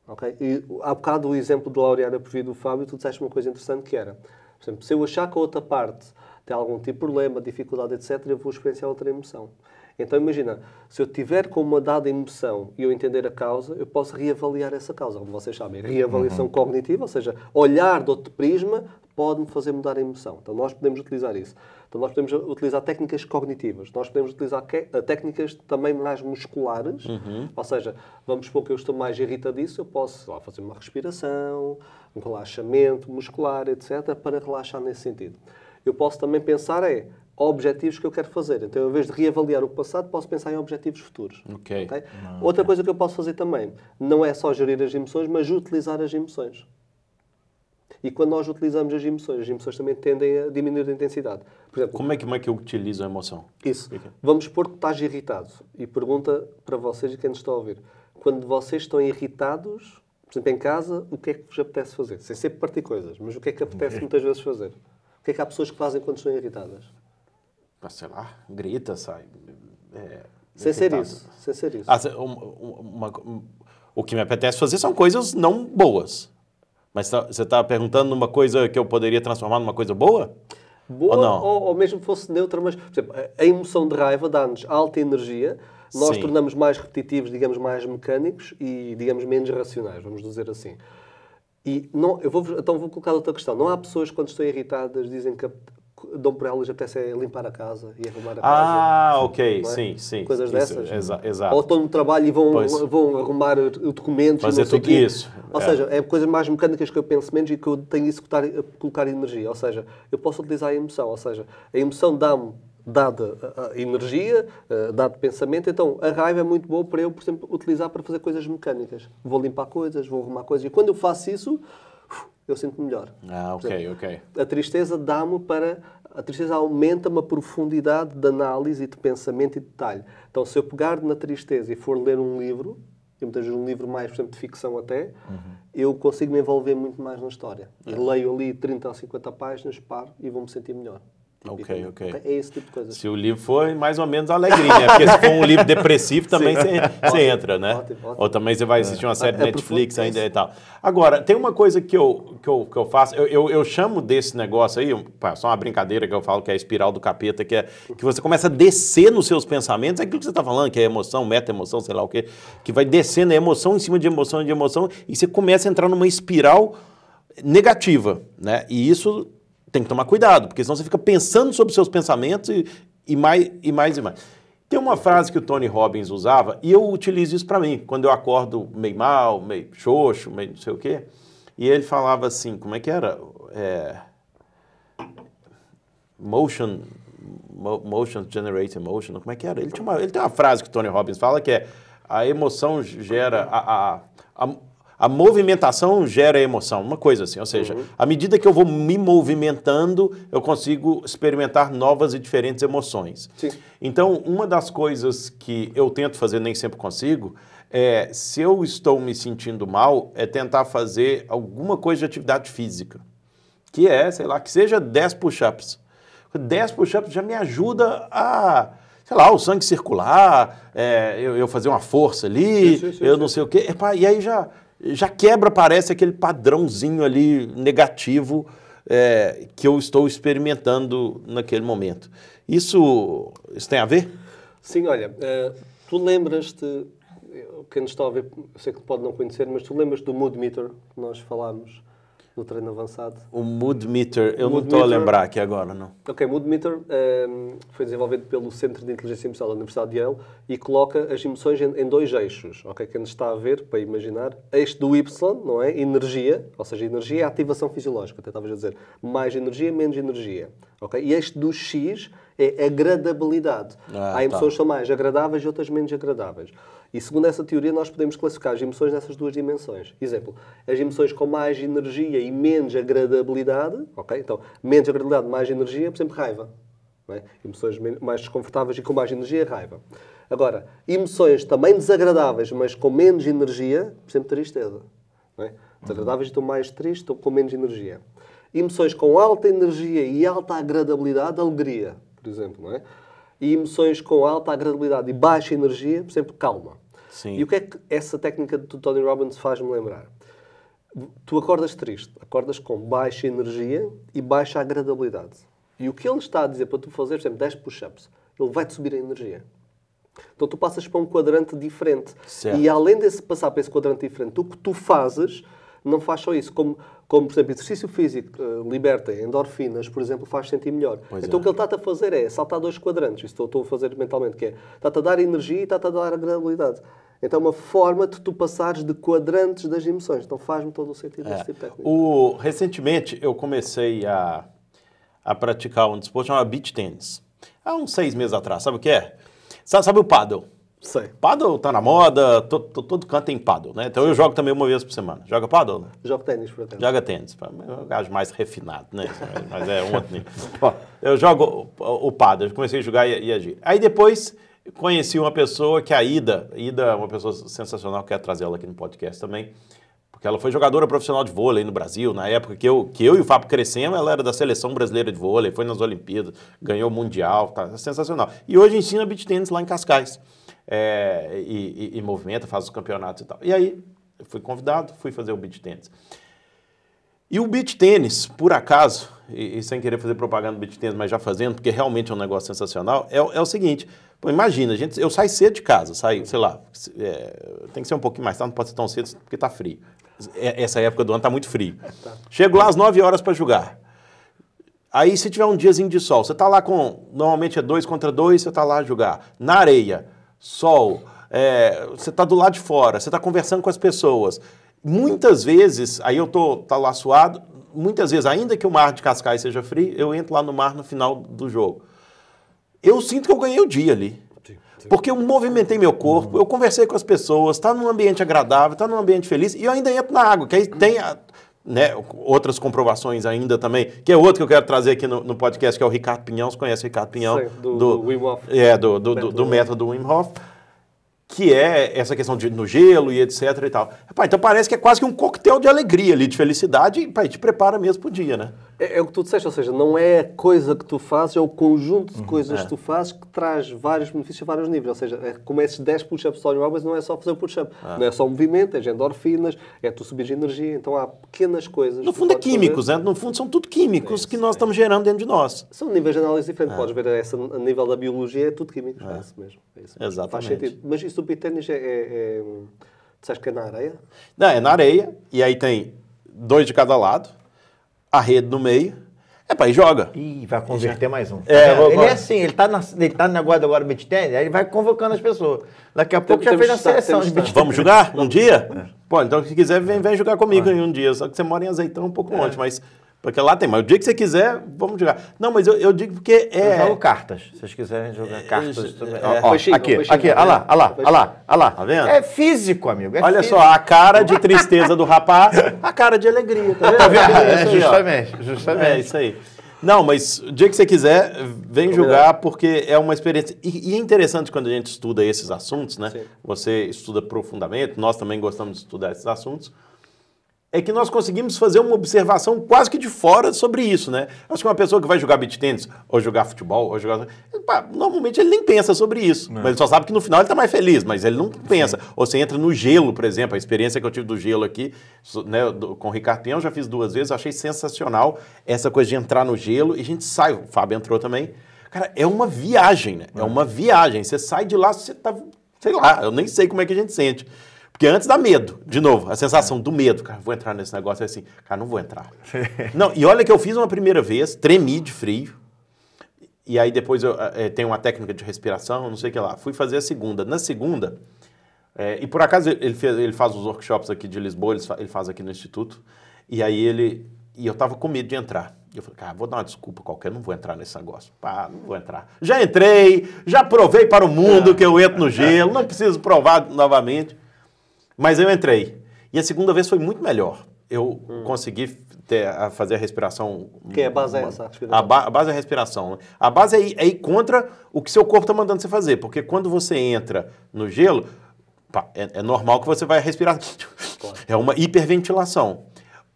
Ok? E há bocado o exemplo de Laureana por vir do Fábio, tu disseste uma coisa interessante que era, por exemplo, se eu achar que a outra parte tem algum tipo de problema, dificuldade, etc., eu vou experienciar outra emoção. Então imagina, se eu tiver com uma dada emoção e eu entender a causa, eu posso reavaliar essa causa, como vocês sabem. Reavaliação cognitiva, ou seja, olhar de outro prisma pode-me fazer mudar a emoção. Então nós podemos utilizar isso. Então nós podemos utilizar técnicas cognitivas. Nós podemos utilizar eh, técnicas também mais musculares. Ou seja, vamos supor que eu estou mais irritadiço, eu posso lá, fazer uma respiração, um relaxamento muscular, etc., para relaxar nesse sentido. Eu posso também pensar é objetivos que eu quero fazer. Então, em vez de reavaliar o passado, posso pensar em objetivos futuros. Ok. Ok? Outra coisa que eu posso fazer também, não é só gerir as emoções, mas utilizar as emoções. E quando nós utilizamos as emoções, as emoções também tendem a diminuir a intensidade. Por exemplo, Como é, que, como é que eu utilizo a emoção? isso. Vamos supor que estás irritado. E pergunta para vocês e quem nos está a ouvir. Quando vocês estão irritados, por exemplo, em casa, o que é que vos apetece fazer? Sem sempre partir coisas, mas o que é que apetece muitas vezes fazer? Que é que há pessoas que fazem quando estão irritadas? Sei lá, grita, sai. É, Sem ser isso. Sem ser isso. Ah, cê- um- um- uma- um- o que me apetece fazer são coisas não boas. Mas tá- você está perguntando uma coisa que eu poderia transformar numa coisa boa? Boa ou não? ou, ou mesmo fosse neutra, mas, por exemplo, a- a emoção de raiva dá-nos alta energia, nós Sim. tornamos mais repetitivos, digamos, mais mecânicos e, digamos, menos racionais, vamos dizer assim. E não, eu vou, então vou colocar outra questão. Não há pessoas que quando estão irritadas dizem que dão por elas apetece é limpar a casa e arrumar a casa. Ah, ok, é? sim, sim. Coisas Isso, dessas. exa- exato. Ou estão no trabalho e vão, Pois. vão arrumar o documentos Fazer e tudo quê. isso, Ou é. seja, é coisas mais mecânicas que eu penso menos e que eu tenho que colocar energia. Ou seja, eu posso utilizar a emoção. Ou seja, a emoção dá-me dada a- energia, dado pensamento, então a raiva é muito boa para eu, por exemplo, utilizar para fazer coisas mecânicas. Vou limpar coisas, vou arrumar coisas. E quando eu faço isso, eu sinto melhor. Ah, ok, ok. A tristeza dá-me para. A tristeza aumenta-me a profundidade de análise de pensamento e de detalhe. Então, se eu pegar na tristeza e for ler um livro, e muitas vezes um livro mais, por exemplo, de ficção até, eu consigo me envolver muito mais na história. E leio ali 30 ou 50 páginas, paro e vou-me sentir melhor. Ok, ok. É esse tipo de coisa. Se o livro for mais ou menos alegria, né? Porque se for um livro depressivo, também você entra, né? Ótimo, ótimo. Ou também você vai assistir uma série É Netflix profundo, ainda é e tal. Agora, tem uma coisa que eu, que eu, que eu faço, eu, eu, eu chamo desse negócio aí, só uma brincadeira que eu falo que é a espiral do capeta, que é que você começa a descer nos seus pensamentos, é aquilo que você está falando, que é emoção, meta-emoção, sei lá o quê, que vai descendo, é emoção em cima de emoção, de emoção, e você começa a entrar numa espiral negativa, né? E isso tem que tomar cuidado, porque senão você fica pensando sobre os seus pensamentos e, e mais e mais e mais. Tem uma frase que o Tony Robbins usava, e eu utilizo isso para mim, quando eu acordo meio mal, meio xoxo, meio não sei o quê. E ele falava assim, como é que era? É, motion, mo- motion generate emotion, como é que era? Ele, tinha uma, ele tem uma frase que o Tony Robbins fala que é a emoção gera, a, a, a, a movimentação gera emoção, uma coisa assim, ou seja, à medida que eu vou me movimentando, eu consigo experimentar novas e diferentes emoções. Sim. Então, uma das coisas que eu tento fazer, nem sempre consigo, é, se eu estou me sentindo mal, é tentar fazer alguma coisa de atividade física que é, sei lá, que seja 10 push-ups. 10 push-ups já me ajuda a, sei lá, o sangue circular, é, eu, eu fazer uma força ali, Isso, isso, eu isso. não sei o quê. Epá, e aí já, já quebra, parece, aquele padrãozinho ali negativo é, que eu estou experimentando naquele momento. Isso, isso tem a ver? Sim, olha, eh, tu lembras-te, quem nos está a ver, eu sei que pode não conhecer, mas tu lembras do mood meter que nós falámos no treino avançado? O mood meter, eu não Mood estou a lembrar aqui agora, não. Ok, Mood Meter ehm, foi desenvolvido pelo Centro de Inteligência Emocional da Universidade de Yale e coloca as emoções em, em dois eixos. Ok, quem nos está a ver, para imaginar, eixo do Y, não é? Energia, ou seja, energia é ativação fisiológica, até a dizer. Mais energia, menos energia. Ok? E eixo do X é agradabilidade. Ah, Há emoções tá. que são mais agradáveis e outras menos agradáveis. E segundo essa teoria, nós podemos classificar as emoções nessas duas dimensões. Exemplo, as emoções com mais energia e menos agradabilidade, ok? Então, menos agradabilidade, mais energia, por exemplo, raiva. é? Emoções mais desconfortáveis e com mais energia, raiva. Agora, emoções também desagradáveis, mas com menos energia, por exemplo, tristeza. é? Desagradáveis estão mais tristes, estão com menos energia. Emoções com alta energia e alta agradabilidade, alegria, por exemplo, não é? E emoções com alta agradabilidade e baixa energia, por exemplo, calma. Sim. E o que é que essa técnica do Tony Robbins faz-me lembrar? Tu acordas triste, acordas com baixa energia e baixa agradabilidade. E o que ele está a dizer para tu fazer, por exemplo, 10 push-ups, ele vai-te subir a energia. Então tu passas para um quadrante diferente. Certo. E além de passar para esse quadrante diferente, o que tu fazes não faz só isso. Como, como por exemplo, exercício físico eh, liberta endorfinas, por exemplo, faz sentir melhor. Pois então é. o que ele está-te a fazer é saltar dois quadrantes. Isso estou, a fazer mentalmente, que é está-te a dar energia e está-te a dar agradabilidade. Então é uma forma de tu passares de quadrantes das emoções. Então faz-me todo o sentido É. tipo de técnica. O, recentemente eu comecei a, a praticar um desporto chamado beach tennis. Há uns seis meses atrás, sabe o que é? Sabe, sabe o paddle? Sei. Paddle tá na moda, to- to- todo canto tem paddle, né? Então eu jogo também uma vez por semana. Joga paddle? Né? Jogo ténis, por exemplo. Joga tênis. Eu acho mais refinado, né? Mas é um outro nível. Eu jogo o, o paddle, eu comecei a jogar e, e agir. Aí depois conheci uma pessoa que é a Ida. Ida é uma pessoa sensacional, quero trazer ela aqui no podcast também. Porque ela foi jogadora profissional de vôlei no Brasil. Na época que eu, que eu e o Fábio crescemos, ela era da seleção brasileira de vôlei, foi nas Olimpíadas, ganhou o Mundial, tá sensacional. E hoje ensina beach tênis lá em Cascais. É, e, e- e movimenta, faz os campeonatos e tal. E aí, eu fui convidado, fui fazer o beach tênis. E o beach tênis, por acaso, e, e sem querer fazer propaganda do beach tênis, mas já fazendo, porque realmente é um negócio sensacional, é, o- é o seguinte, pô, imagina, gente, eu saio cedo de casa, saio, sei lá, é, tem que ser um pouquinho mais tarde, não pode ser tão cedo porque tá frio. É- Essa época do ano tá muito frio. Chego lá às 9 horas para jogar. Aí, se tiver um diazinho de sol, você tá lá com. Normalmente é dois contra dois, você tá lá a jogar. Na areia, sol, é, você tá do lado de fora, você tá conversando com as pessoas. Muitas vezes, aí eu tô tá lá suado, muitas vezes, ainda que o mar de Cascais seja frio, eu entro lá no mar no final do jogo. Eu sinto que eu ganhei o dia ali. Porque eu movimentei meu corpo, eu conversei com as pessoas, está num ambiente agradável, está num ambiente feliz, e eu ainda entro na água, que aí tem a- né, outras comprovações ainda também, que é outro que eu quero trazer aqui no, no podcast, que é o Ricardo Pinhão, você conhece o Ricardo Pinhão? Sei, do- do Wim Hof. É, do, do, do, Método do Wim. método Wim Hof, que é essa questão de no gelo e etc e tal. Então parece que é quase que um coquetel de alegria ali, de felicidade, e te prepara mesmo pro dia, né? É, é o que tu disseste, ou seja, não é a coisa que tu fazes, é o conjunto Uhum. de coisas que tu fazes que traz vários benefícios a vários níveis. Ou seja, é como esses 10 push-ups Tony Robbins não é só fazer o push-up. Ah. Não é só movimento, é endorfinas, é tu subir de energia. Então há pequenas coisas. No fundo é químicos, né? No fundo são tudo químicos que nós estamos gerando dentro de nós. São níveis de análise diferentes. Podes ver essa, a nível da biologia, é tudo químicos. É, isso mesmo. É isso mesmo. Exatamente. Faz sentido. Mas isso do pitênis é, é, é. Disseste que é na areia? Não, é na areia, e aí tem dois de cada lado, a rede no meio. É pra ir joga. Ih, vai converter mais um. É, vou- ele é assim, ele tá, na, ele tá no negócio agora do beat tennis, aí ele vai convocando as pessoas. Daqui a pouco já temos fez a seleção de beat. Vamos jogar um dia? Pô, então se quiser, vem, vem jogar comigo em um dia. Só que você mora em Azeitão um pouco longe, mas. Porque lá tem, mas o dia que você quiser, vamos jogar. Não, mas eu, eu digo porque Eu é. jogo cartas. Se vocês quiserem jogar cartas é, é, Ó, ó, aqui, aqui, olha lá, olha lá, olha lá, olha lá. Tá vendo? É físico, amigo. é Olha físico. só, a cara de tristeza do rapaz, a cara de alegria, tá vendo? Tá vendo? É É, ó. justamente, justamente. É isso aí. Não, mas o dia que você quiser, vem jogar, porque é uma experiência. E, e é interessante quando a gente estuda esses assuntos, né? Sim. Você estuda profundamente, nós também gostamos de estudar esses assuntos. É que nós conseguimos fazer uma observação quase que de fora sobre isso, né? Acho que uma pessoa que vai jogar beat tênis, ou jogar futebol, ou jogar. pá, normalmente ele nem pensa sobre isso. Mas ele só sabe que no final ele está mais feliz, mas ele não pensa. Ou você entra no gelo, por exemplo, a experiência que eu tive do gelo aqui, né, com o Ricardo Pinhão, já fiz duas vezes, achei sensacional essa coisa de entrar no gelo e a gente sai. O Fábio entrou também. Cara, é uma viagem, né? É uma viagem. Você sai de lá, você tá. Sei lá, eu nem sei como é que a gente sente. Porque antes dá medo, de novo, a sensação do medo. Cara, vou entrar nesse negócio é assim, cara, não vou entrar. não, e olha que eu fiz uma primeira vez, tremi de frio. E aí depois eu eh, tenho uma técnica de respiração, não sei o que lá. Fui fazer a segunda. Na segunda, eh, e por acaso ele, fez- ele faz os workshops aqui de Lisboa, ele, ele faz aqui no Instituto. E aí ele. E eu tava com medo de entrar. E eu falei, cara, vou dar uma desculpa qualquer, não vou entrar nesse negócio. Pá, não vou entrar. Já entrei, já provei para o mundo que eu entro no gelo, não preciso provar novamente. Mas eu entrei. E a segunda vez foi muito melhor. Eu consegui ter, a fazer a respiração. Que a base é essa, a respiração. A, ba- a base é a respiração. né? A base é ir, é ir contra o que seu corpo está mandando você fazer. Porque quando você entra no gelo, pá, é, é normal que você vai respirar. É uma hiperventilação.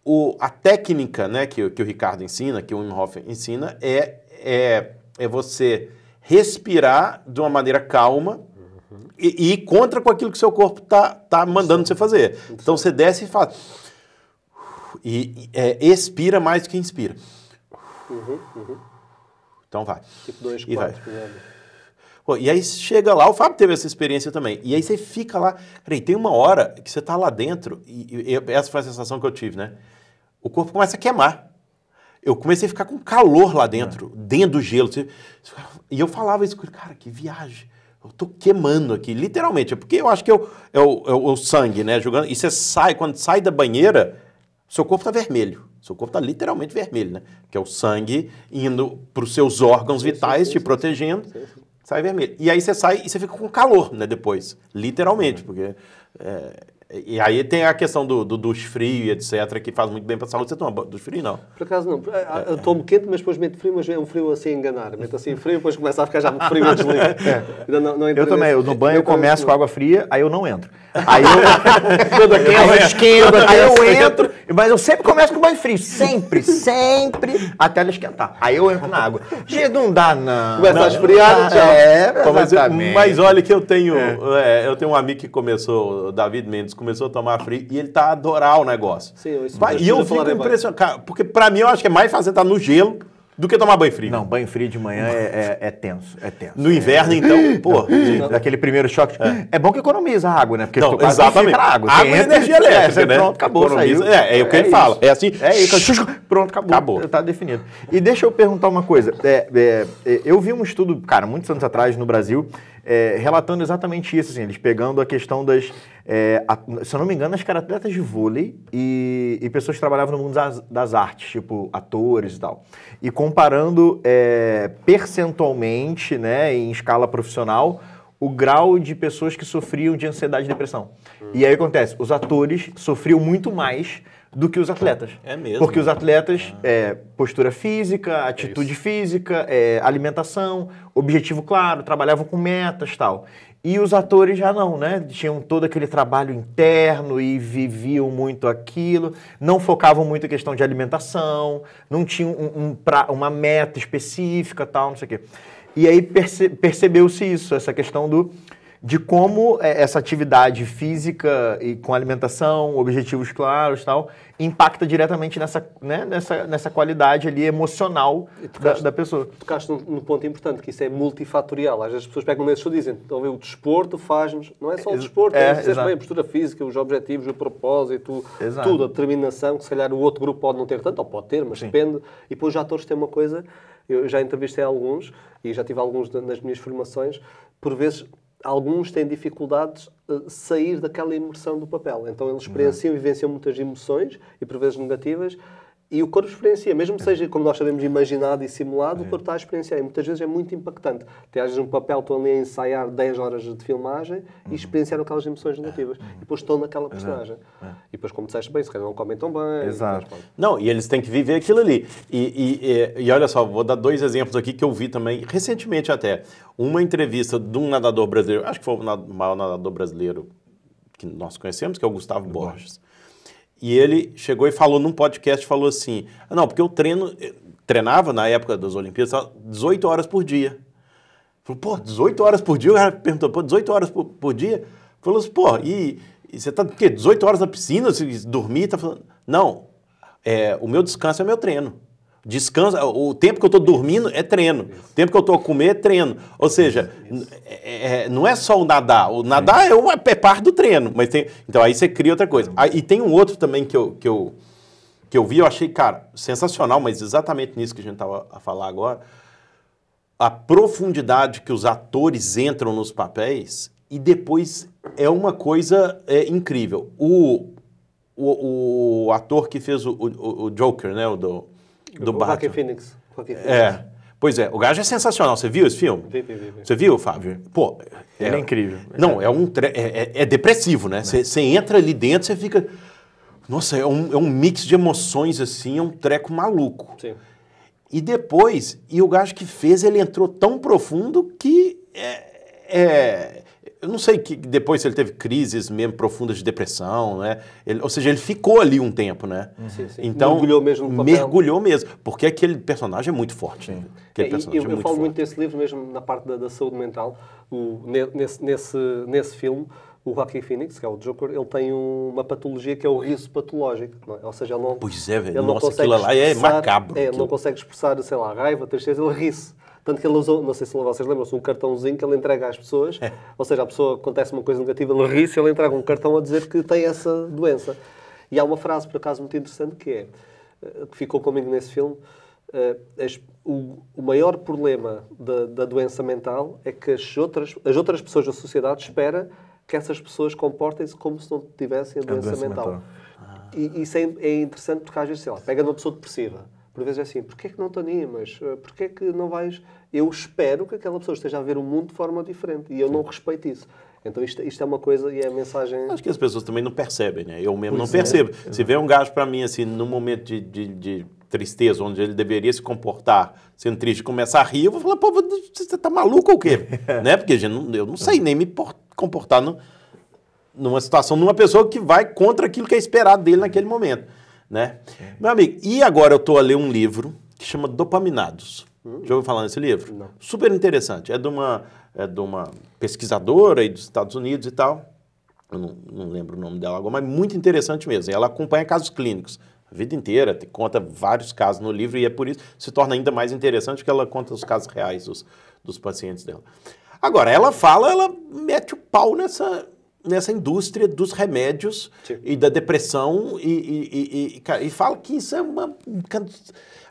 O, a técnica né, que, que o Ricardo ensina, que o Wim Hof ensina, é, é, é você respirar de uma maneira calma e, e contra com aquilo que seu corpo tá, tá mandando você fazer. Então você desce e faz. E, e, é, expira mais do que inspira. Então vai. Tipo 2, E vai. 4, por exemplo. Pô, e aí chega lá, o Fábio teve essa experiência também. E aí você fica lá. Peraí, tem uma hora que você tá lá dentro, e, e essa foi a sensação que eu tive, né? O corpo começa a queimar. Eu comecei a ficar com calor lá dentro, dentro do gelo. E eu falava isso cara, que viagem. Eu tô queimando aqui, literalmente. É porque eu acho que é o, é o, é o- sangue, né? Jogando. E você sai, quando sai da banheira, seu corpo tá vermelho. Seu corpo tá literalmente vermelho, né? Que é o sangue indo para os seus órgãos vitais, te protegendo. Sai vermelho. E aí você sai e você fica com calor, né? Depois. Literalmente, porque. é, e aí tem a questão do, do duche frio e etc., que faz muito bem para a saúde. Você toma ba- duche frio? Não. Por acaso não. Ah, Eu tomo quente, mas depois meto frio, mas é um frio assim a enganar. Meto assim frio, depois começa a ficar já muito frio e desligo. Ainda não, não Eu entrei também, eu, no banho eu começo nesse- com água fria, aí eu não entro. Aí eu, aí eu esquento, aí eu entro, mas eu sempre começo com banho frio, sempre, sempre, até ela esquentar. Aí eu entro na água. Gente, não dá não. Começa a Não, esfriar, não dá. tchau. É, Pô, mas, exatamente. mas olha que eu tenho. é, eu tenho um amigo que começou, o David Mendes, começou a tomar frio e ele tá a adorar o negócio. Sim, eu- isso Vai, e eu fico impressionado. cara, Porque pra mim eu acho que é mais fácil estar no gelo do que tomar banho frio. Não, banho frio de manhã é, é- é tenso, é tenso. No inverno, então, pô. Daquele primeiro choque. É. bom que economiza a água, né? Porque Não, quase exatamente. água. Água e energia elétrica, é, você- né? Pronto, acabou, Economiza- saiu. é, é o que ele fala. É assim. É isso. Pronto, acabou. Acabou. Tá definido. E deixa eu perguntar uma coisa. É, é, é, eu vi um estudo, cara, muitos anos atrás no Brasil, é, relatando exatamente isso, assim, eles pegando a questão das. é, a- se eu não me engano, acho que atletas de vôlei e, e pessoas que trabalhavam no mundo das, das artes, tipo atores e tal. E comparando é, percentualmente, né, em escala profissional, o grau de pessoas que sofriam de ansiedade e depressão. E aí acontece, os atores sofriam muito mais do que os atletas. É mesmo? Porque os atletas, é, postura física, atitude física, é, alimentação, objetivo claro, trabalhavam com metas tal. E os atores já não, né? Tinham todo aquele trabalho interno e viviam muito aquilo, não focavam muito em questão de alimentação, não tinham um, um pra- uma meta específica, tal, não sei o quê. E aí perce- percebeu-se isso, essa questão do de como eh, essa atividade física e com alimentação, objetivos claros, tal, impacta diretamente nessa, né, nessa, nessa qualidade ali emocional da, tocaste- da pessoa. Tocaste num, num ponto importante, que isso é multifatorial. Às vezes as pessoas pegam estudo e dizem, ver, o desporto faz-nos... Não é só o desporto, é, é, bem, a postura física, os objetivos, o propósito, Exato. tudo, a determinação, que se calhar o outro grupo pode não ter tanto, ou pode ter, mas depende. E depois os atores têm uma coisa, eu já entrevistei alguns, e já tive alguns na- nas minhas formações, por vezes alguns têm dificuldades a sair daquela imersão do papel. Então eles experienciam e vivenciam muitas emoções, e por vezes negativas, e o corpo experiencia, mesmo que seja, como nós sabemos, imaginado e simulado, o corpo está a experienciar. E muitas vezes é muito impactante. Tem às vezes um papel, estão ali a ensaiar 10 horas de filmagem e experienciaram aquelas emoções negativas. E depois estão naquela personagem. E depois, como disseste bem, se calhar não comem tão bem. Exato. depois. Não, e eles têm que viver aquilo ali. E, e, e- e olha só, vou dar dois exemplos aqui que eu vi também, recentemente até. Uma entrevista de um nadador brasileiro, acho que foi o maior nadador brasileiro que nós conhecemos, que é o Gustavo Borges. E ele chegou e falou num podcast, falou assim, "Ah, não, porque eu treino, eu treinava na época das Olimpíadas 18 horas por dia. Falou, pô, 18 horas por dia? O cara perguntou, pô, 18 horas por, por dia? Falou assim, pô, e, e você tá o quê? 18 horas na piscina, se dormir, tá falando. Não, é, o meu descanso é meu treino. Descanso, o tempo que eu estou dormindo é treino. O tempo que eu estou a comer é treino. Ou seja, é- é- não é só o nadar. O nadar é, uma, é parte do treino. Mas tem, então aí você cria outra coisa. Ah, e tem um outro também que eu, que, eu, que eu vi, eu achei, cara, sensacional, mas exatamente nisso que a gente estava a falar agora a profundidade que os atores entram nos papéis e depois é uma coisa é, incrível. O, o, o ator que fez o, o, o Joker, né, o do, do O Joaquin Batman. Phoenix. Joaquin Phoenix. É, pois é, o gajo é sensacional. Você viu esse filme? Vi, vi, vi, vi. Você viu, Fábio? Pô, Ele é incrível. Não, é um tre- é, é- é depressivo, né? Você você entra ali dentro, você fica. Nossa, é um, é um mix de emoções assim, é um treco maluco. Sim. E depois, e o gajo que fez, ele entrou tão profundo que é, é- eu não sei que depois se ele teve crises mesmo profundas de depressão, né? Ele- ou seja, ele ficou ali um tempo, né? Sim, sim. Então Mergulhou mesmo no papel. mergulhou mesmo, porque aquele personagem é muito forte. né? Aquele É, personagem eu, é eu muito falo forte. muito desse livro mesmo na parte da, da saúde mental. O, ne- nesse, nesse, nesse filme, o Joaquin Phoenix, que é o Joker, ele tem um- uma patologia que é o riso patológico. é? Ou seja, ele não, Pois é, velho. Nossa, consegue aquilo lá é expressar- macabro, É, ele não consegue expressar, sei lá, raiva, tristeza, ele ri-se. Tanto que ele usou, não sei se vocês lembram-se, um cartãozinho que ele entrega às pessoas. É. Ou seja, a pessoa acontece uma coisa negativa, ele ri-se, ele entrega um cartão a dizer que tem essa doença. E há uma frase, por acaso, muito interessante que é, eh, que ficou comigo nesse filme, eh, o, maior problema da, da doença mental é que as outras, as outras pessoas da sociedade esperam que essas pessoas comportem-se como se não tivessem a doença, doença mental. mental. E isso é, é interessante porque às vezes, sei lá, pega numa pessoa depressiva. Por vezes é assim, porquê é que não te animas? Eh, Porquê é que não vais... Eu espero que aquela pessoa esteja a ver o mundo de forma diferente e eu não respeito isso. Então isto, isto é uma coisa e é a mensagem... Acho que as pessoas também não percebem, né? Eu mesmo Pois não é. percebo. Se vê um gajo pra mim, assim, num momento de, de, de tristeza, onde ele deveria se comportar sendo triste e começar a rir, eu vou falar, pô, você tá maluco ou quê? né? Porque gente, eu não sei nem me por- comportar no- numa situação, numa pessoa que vai contra aquilo que é esperado dele naquele momento, né? Meu amigo, e agora eu tô a ler um livro que chama Dopaminados. Já ouviu falar nesse livro? Não. Super interessante. É de uma, é de uma pesquisadora aí dos Estados Unidos e tal. Eu não, não lembro o nome dela agora, mas muito interessante mesmo. Ela acompanha casos clínicos a vida inteira, te- conta vários casos no livro e é por isso que se torna ainda mais interessante que ela conta os casos reais dos, dos pacientes dela. Agora, ela fala, ela mete o pau nessa, nessa indústria dos remédios Sim. e da depressão e, e, e, e, fala que isso é uma...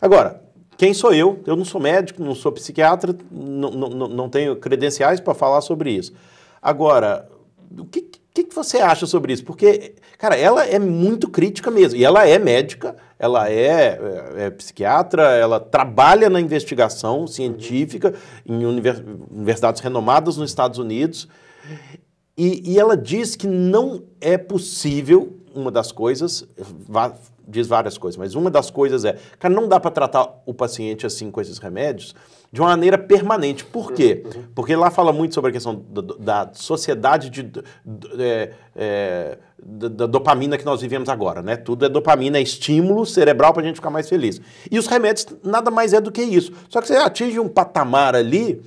Agora, quem sou eu? Eu não sou médico, não sou psiquiatra, não, não, não- não tenho credenciais para falar sobre isso. Agora, o que, que, que você acha sobre isso? Porque, cara, ela é muito crítica mesmo. E ela é médica, ela é, é- é psiquiatra, ela trabalha na investigação científica em univers- universidades renomadas nos Estados Unidos. E, e ela diz que não é possível, uma das coisas, diz várias coisas, mas uma das coisas é, cara, não dá para tratar o paciente assim com esses remédios de uma maneira permanente. Por quê? Porque lá fala muito sobre a questão da, da sociedade de, é, é, da, dopamina que nós vivemos agora, né? Tudo é dopamina, é estímulo cerebral para a gente ficar mais feliz. E os remédios nada mais é do que isso. Só que você atinge um patamar ali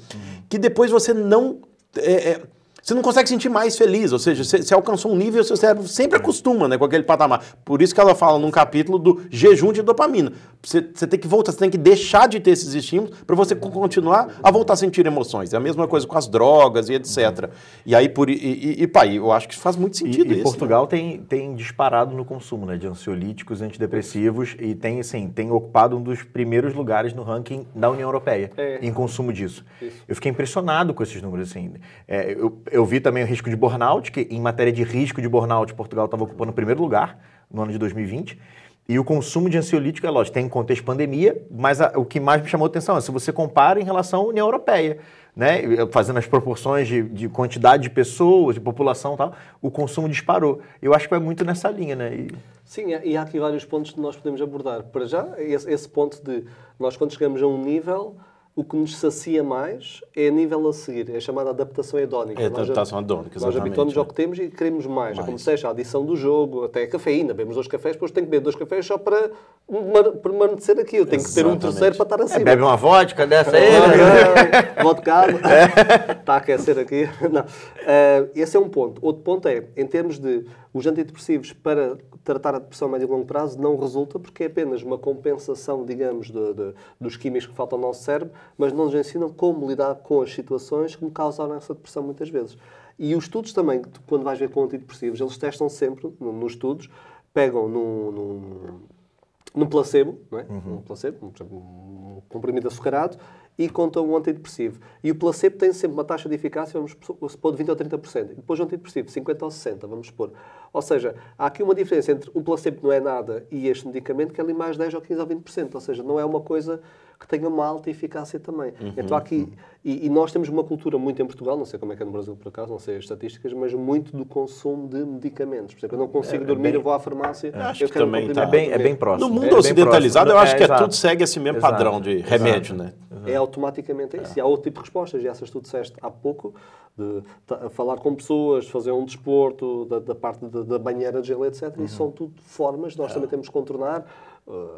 que depois você não... É, é você não consegue sentir mais feliz, ou seja, você, você alcançou um nível, seu cérebro sempre acostuma né, com aquele patamar. Por isso que ela fala num capítulo do jejum de dopamina. Você, você tem que voltar, você tem que deixar de ter esses estímulos para você continuar a voltar a sentir emoções. É a mesma coisa com as drogas e etc. E aí, por, e, e, e pai, eu acho que faz muito sentido e, isso. E Portugal né? tem, tem disparado no consumo né, de ansiolíticos, antidepressivos e tem, assim, tem ocupado um dos primeiros lugares no ranking da União Europeia é. em consumo disso. Isso. Eu fiquei impressionado com esses números. Assim. É, eu, eu vi também o risco de burnout, que em matéria de risco de burnout, Portugal estava ocupando o primeiro lugar no ano de 2020. E o consumo de ansiolítico, é lógico, tem contexto pandemia, mas a, o que mais me chamou a atenção é se você compara em relação à União Europeia, né, fazendo as proporções de, de quantidade de pessoas, de população e tal, o consumo disparou. Eu acho que é muito nessa linha, né? E... Sim, e há aqui vários pontos que nós podemos abordar. Para já, esse, esse ponto de nós quando chegamos a um nível o que nos sacia mais é a nível a seguir, é a chamada adaptação hedónica. É a adaptação hedónica, Nós habituamos ao que temos e queremos mais. mais. É como seja a adição do jogo, até a cafeína. Bebemos dois cafés, depois tenho que beber dois cafés só para permanecer aqui. Eu tenho que ter um terceiro para estar acima. É, bebe uma vodka dessa aí. Né? vodka, é. está a aquecer aqui. Não. Uh, esse é um ponto. Outro ponto é, em termos de os antidepressivos para tratar a depressão a médio e longo prazo não resulta porque é apenas uma compensação, digamos, de, de, dos químicos que faltam ao nosso cérebro, mas não nos ensinam como lidar com as situações que me causaram essa depressão muitas vezes. E os estudos também, quando vais ver com antidepressivos, eles testam sempre, nos estudos, pegam num, num, num placebo, não é? Uhum. Um placebo, um comprimido açucarado, e conta um antidepressivo. E o placebo tem sempre uma taxa de eficácia, vamos supor, de 20% ou 30%. E depois o antidepressivo, 50% ou 60%, vamos supor. Ou seja, há aqui uma diferença entre o placebo que não é nada e este medicamento, que é ali mais 10 ou 15 ou 20%. Ou seja, não é uma coisa que tenha uma alta eficácia também. Uhum, então aqui, e, e, nós temos uma cultura muito em Portugal, não sei como é que é no Brasil por acaso, não sei as estatísticas, mas muito do consumo de medicamentos. Por exemplo, eu não consigo é, dormir, é bem, eu vou à farmácia, acho eu que também tá. é, bem, é bem próximo. No mundo é ocidentalizado, eu acho que é, tudo segue esse mesmo exato, padrão de remédio, exato. né? É automaticamente isso. E há outro tipo de respostas, e essas tu disseste há pouco, de falar com pessoas, fazer um desporto, da, da parte da, da, banheira de gelo, etc. Uhum. Isso são tudo formas, nós também temos que contornar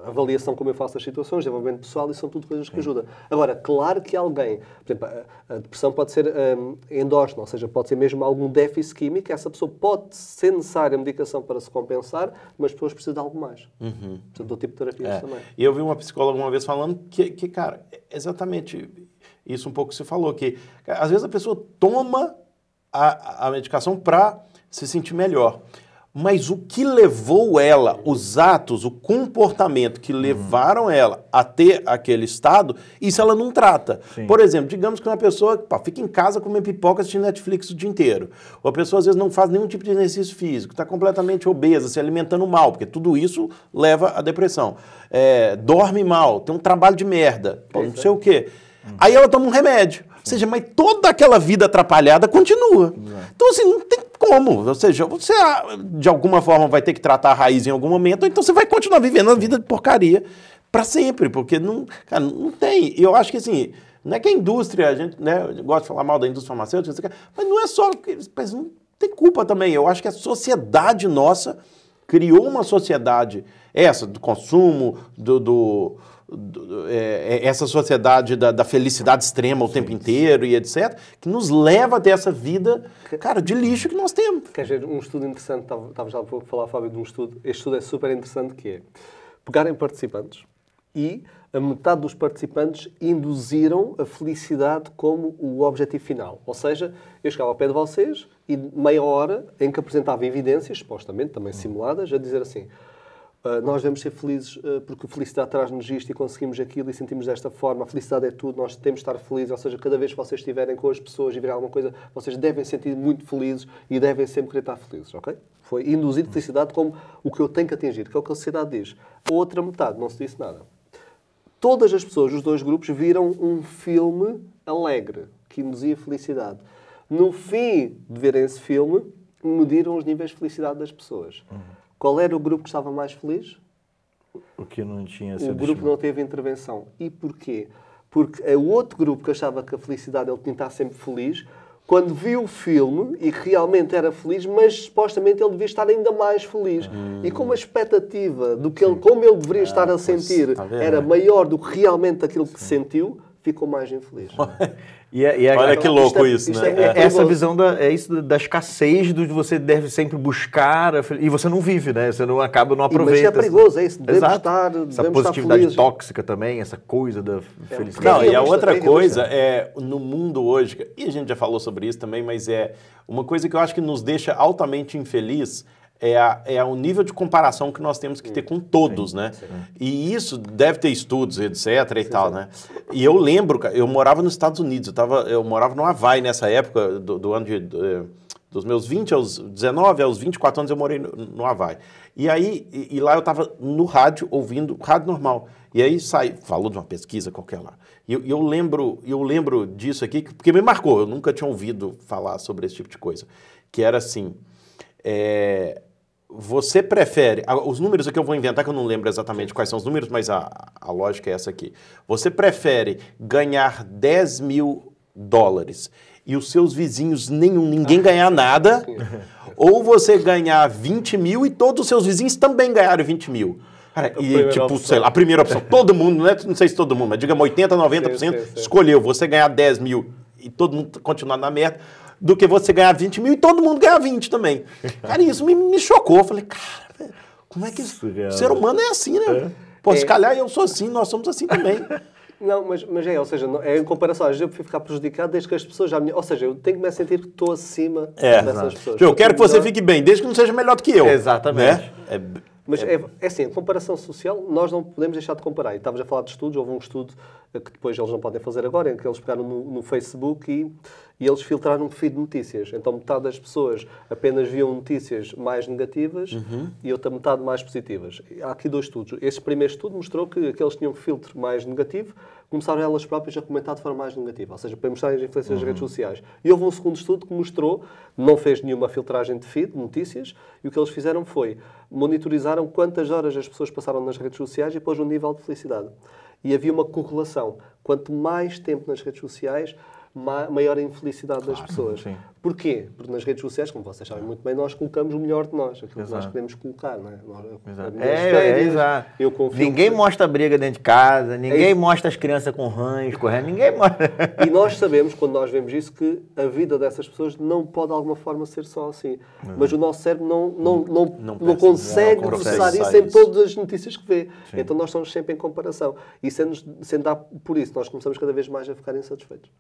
avaliação como eu faço as situações, desenvolvimento pessoal, e são tudo coisas que ajudam. Agora, claro que alguém, por exemplo, a, a depressão pode ser um, endógena, ou seja, pode ser mesmo algum déficit químico, essa pessoa pode ser necessária medicação para se compensar, mas depois precisa de algo mais. Uhum. De outro tipo de terapias é. também. E eu vi uma psicóloga uma vez falando que, que cara, exatamente isso um pouco que você falou, que às vezes a pessoa toma a, a medicação para se sentir melhor. Mas o que levou ela, os atos, o comportamento que levaram ela a ter aquele estado, isso ela não trata. Sim. Por exemplo, digamos que uma pessoa pá, fica em casa comendo pipoca assistindo Netflix o dia inteiro. Ou a pessoa às vezes não faz nenhum tipo de exercício físico, está completamente obesa, se alimentando mal, porque tudo isso leva à depressão. É, dorme mal, tem um trabalho de merda, pô, não sei o quê. Aí ela toma um remédio. Ou seja, mas toda aquela vida atrapalhada continua. Então, assim, não tem como. Ou seja, você ah, de alguma forma vai ter que tratar a raiz em algum momento, ou então você vai continuar vivendo a vida de porcaria para sempre, porque não, cara, não tem. Eu acho que assim, não é que a indústria, a gente né, gosta de falar mal da indústria farmacêutica, mas não é só. Mas não tem culpa também. Eu acho que a sociedade nossa criou uma sociedade, essa, do consumo, do, do é, é, essa sociedade da, da felicidade extrema o tempo inteiro e etc., que nos leva até essa vida, cara, de lixo que nós temos. Quer dizer, um estudo interessante, estava já há pouco a falar, Fábio, de um estudo, este estudo é super interessante, que é pegarem participantes e a metade dos participantes induziram a felicidade como o objetivo final. Ou seja, eu chegava ao pé de vocês e meia hora em que apresentava evidências, supostamente também simuladas, a dizer assim Uh, nós devemos ser felizes uh, porque a felicidade traz-nos isto e conseguimos aquilo e sentimos desta forma. A felicidade é tudo, nós temos de estar felizes. Ou seja, cada vez que vocês estiverem com as pessoas e virem alguma coisa, vocês devem sentir muito felizes e devem sempre querer estar felizes, ok? Foi induzir felicidade como o que eu tenho que atingir, que é o que a sociedade diz. A outra metade não se disse nada. Todas as pessoas, os dois grupos, viram um filme alegre que induzia felicidade. No fim de verem esse filme, mediram os níveis de felicidade das pessoas. Uhum. Qual era o grupo que estava mais feliz? O que não tinha o grupo não teve intervenção. E porquê? Porque é o outro grupo que achava que a felicidade ele tinha que estar sempre feliz, quando viu o filme e que realmente era feliz, mas supostamente ele devia estar ainda mais feliz. E como a expectativa do que ele, como ele deveria estar a sentir tá era maior do que realmente aquilo que sentiu, ficou mais infeliz. E é- e é- Olha que louco isso, né? é- É. É essa visão da, é isso da escassez do que você deve sempre buscar e você não vive, né? Você não acaba, não E- mas aproveita. é perigoso, é isso. Devemos Exato. estar- essa positividade tóxica também, essa coisa da felicidade. Não, e a realista, outra coisa é, no mundo hoje, e a gente já falou sobre isso também, mas é uma coisa que eu acho que nos deixa altamente infeliz é, a- é o nível de comparação que nós temos que ter com todos, né? E isso deve ter estudos, etc e tal, né? E eu lembro, eu morava nos Estados Unidos, eu, tava, eu morava no Havaí nessa época, do, do ano de... do- dos meus 20 aos 19 aos 24 anos eu morei no, no Havaí. E aí, e, e lá eu estava no rádio, ouvindo rádio normal. E aí sai, falou de uma pesquisa qualquer lá. E eu, eu lembro, eu lembro disso aqui, porque me marcou, eu nunca tinha ouvido falar sobre esse tipo de coisa. Que era assim, é, você prefere, ah, os números aqui eu vou inventar que eu não lembro exatamente quais são os números, mas a, a lógica é essa aqui. Você prefere ganhar 10 mil dólares e os seus vizinhos nenhum, ninguém ganhar nada, ou você ganhar 20 mil e todos os seus vizinhos também ganharam 20 mil? Cara, e tipo, opção. sei lá, a primeira opção, todo mundo, não, é, não sei se todo mundo, mas digamos 80, 90% Sim, sim, sim. escolheu você ganhar 10 mil e todo mundo continuar na merda, do que você ganhar 20 mil e todo mundo ganhar 20 também. Cara, isso me, me chocou. Eu falei, cara, velho, como é que isso, Surreal. o ser humano é assim, né? Pô, se calhar eu sou assim, nós somos assim também. Não, mas, mas é, ou seja, não- é em comparação, às vezes eu prefiro ficar prejudicado desde que as pessoas já me... Ou seja, eu tenho que me sentir que estou acima É. dessas pessoas. Eu quero que você melhor. fique bem, desde que não seja melhor do que eu. Exatamente. Né? É, Mas é, é assim, a comparação social, nós não podemos deixar de comparar. E estavas a falar de estudos, houve um estudo eh, que depois eles não podem fazer agora, em que eles pegaram no, no Facebook e, e eles filtraram um feed de notícias. Então metade das pessoas apenas viam notícias mais negativas e outra metade mais positivas. Há aqui dois estudos. Este primeiro estudo mostrou que aqueles que tinham filtro mais negativo começaram elas próprias a comentar de forma mais negativa, ou seja, para mostrar as influências das redes sociais. E houve um segundo estudo que mostrou, não fez nenhuma filtragem de feed, notícias, e o que eles fizeram foi monitorizaram quantas horas as pessoas passaram nas redes sociais e depois o nível de felicidade. E havia uma correlação. Quanto mais tempo nas redes sociais, ma- maior a infelicidade das pessoas. sim. Porquê? Porque nas redes sociais, como vocês sabem muito bem, nós colocamos o melhor de nós, aquilo que nós Exato. queremos colocar. Não é? Nós- Exato. É, é, férias, exato. Eu confio ninguém que- mostra a briga dentro de casa, ninguém É isso. mostra as crianças com rãs correndo, ninguém mostra. E nós sabemos, quando nós vemos isso, que a vida dessas pessoas não pode, de alguma forma, ser só assim. Mas o nosso cérebro não, não, não, não, Não consegue processar consegue isso em isso. todas as notícias que vê. Então nós estamos sempre em comparação. E sendo, sendo por isso, nós começamos cada vez mais a ficar insatisfeitos.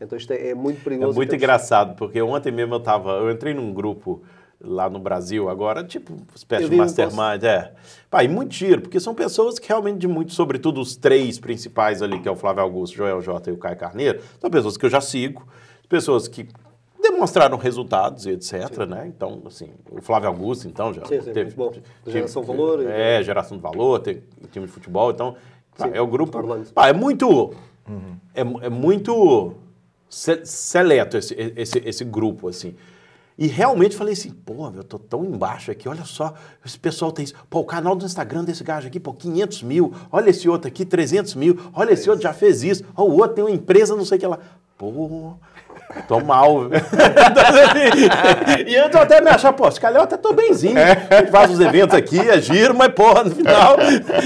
Então isto é, é muito É perigoso. muito e temos- engraçado, porque ontem mesmo eu tava, eu entrei num grupo lá no Brasil, agora, tipo, espécie de um mastermind, é. Pá, e muito giro, porque são pessoas que realmente de muito, sobretudo os três principais ali, que é o Flávio Augusto, Joel J e o Caio Carneiro, são pessoas que eu já sigo, pessoas que demonstraram resultados e etc, né? Então, assim, o Flávio Augusto, então, já Sim, sim, teve... bom. Geração Valor e- É, geração de valor, tem time de futebol, então, pá, Sim, é o grupo... Pá, é muito... É, mu- é muito seleto esse, esse, esse grupo, assim. E realmente falei assim, pô, eu tô tão embaixo aqui, olha só, esse pessoal tem isso. Pô, o canal do Instagram desse gajo aqui, pô, 500 mil. Olha esse outro aqui, 300 mil. Olha esse outro já fez isso. O outro tem uma empresa, não sei o que lá. Pô, tô mal. e antes eu até me achar, pô, se calhar eu até tô benzinho. A gente faz os eventos aqui, é giro, mas, porra, no final,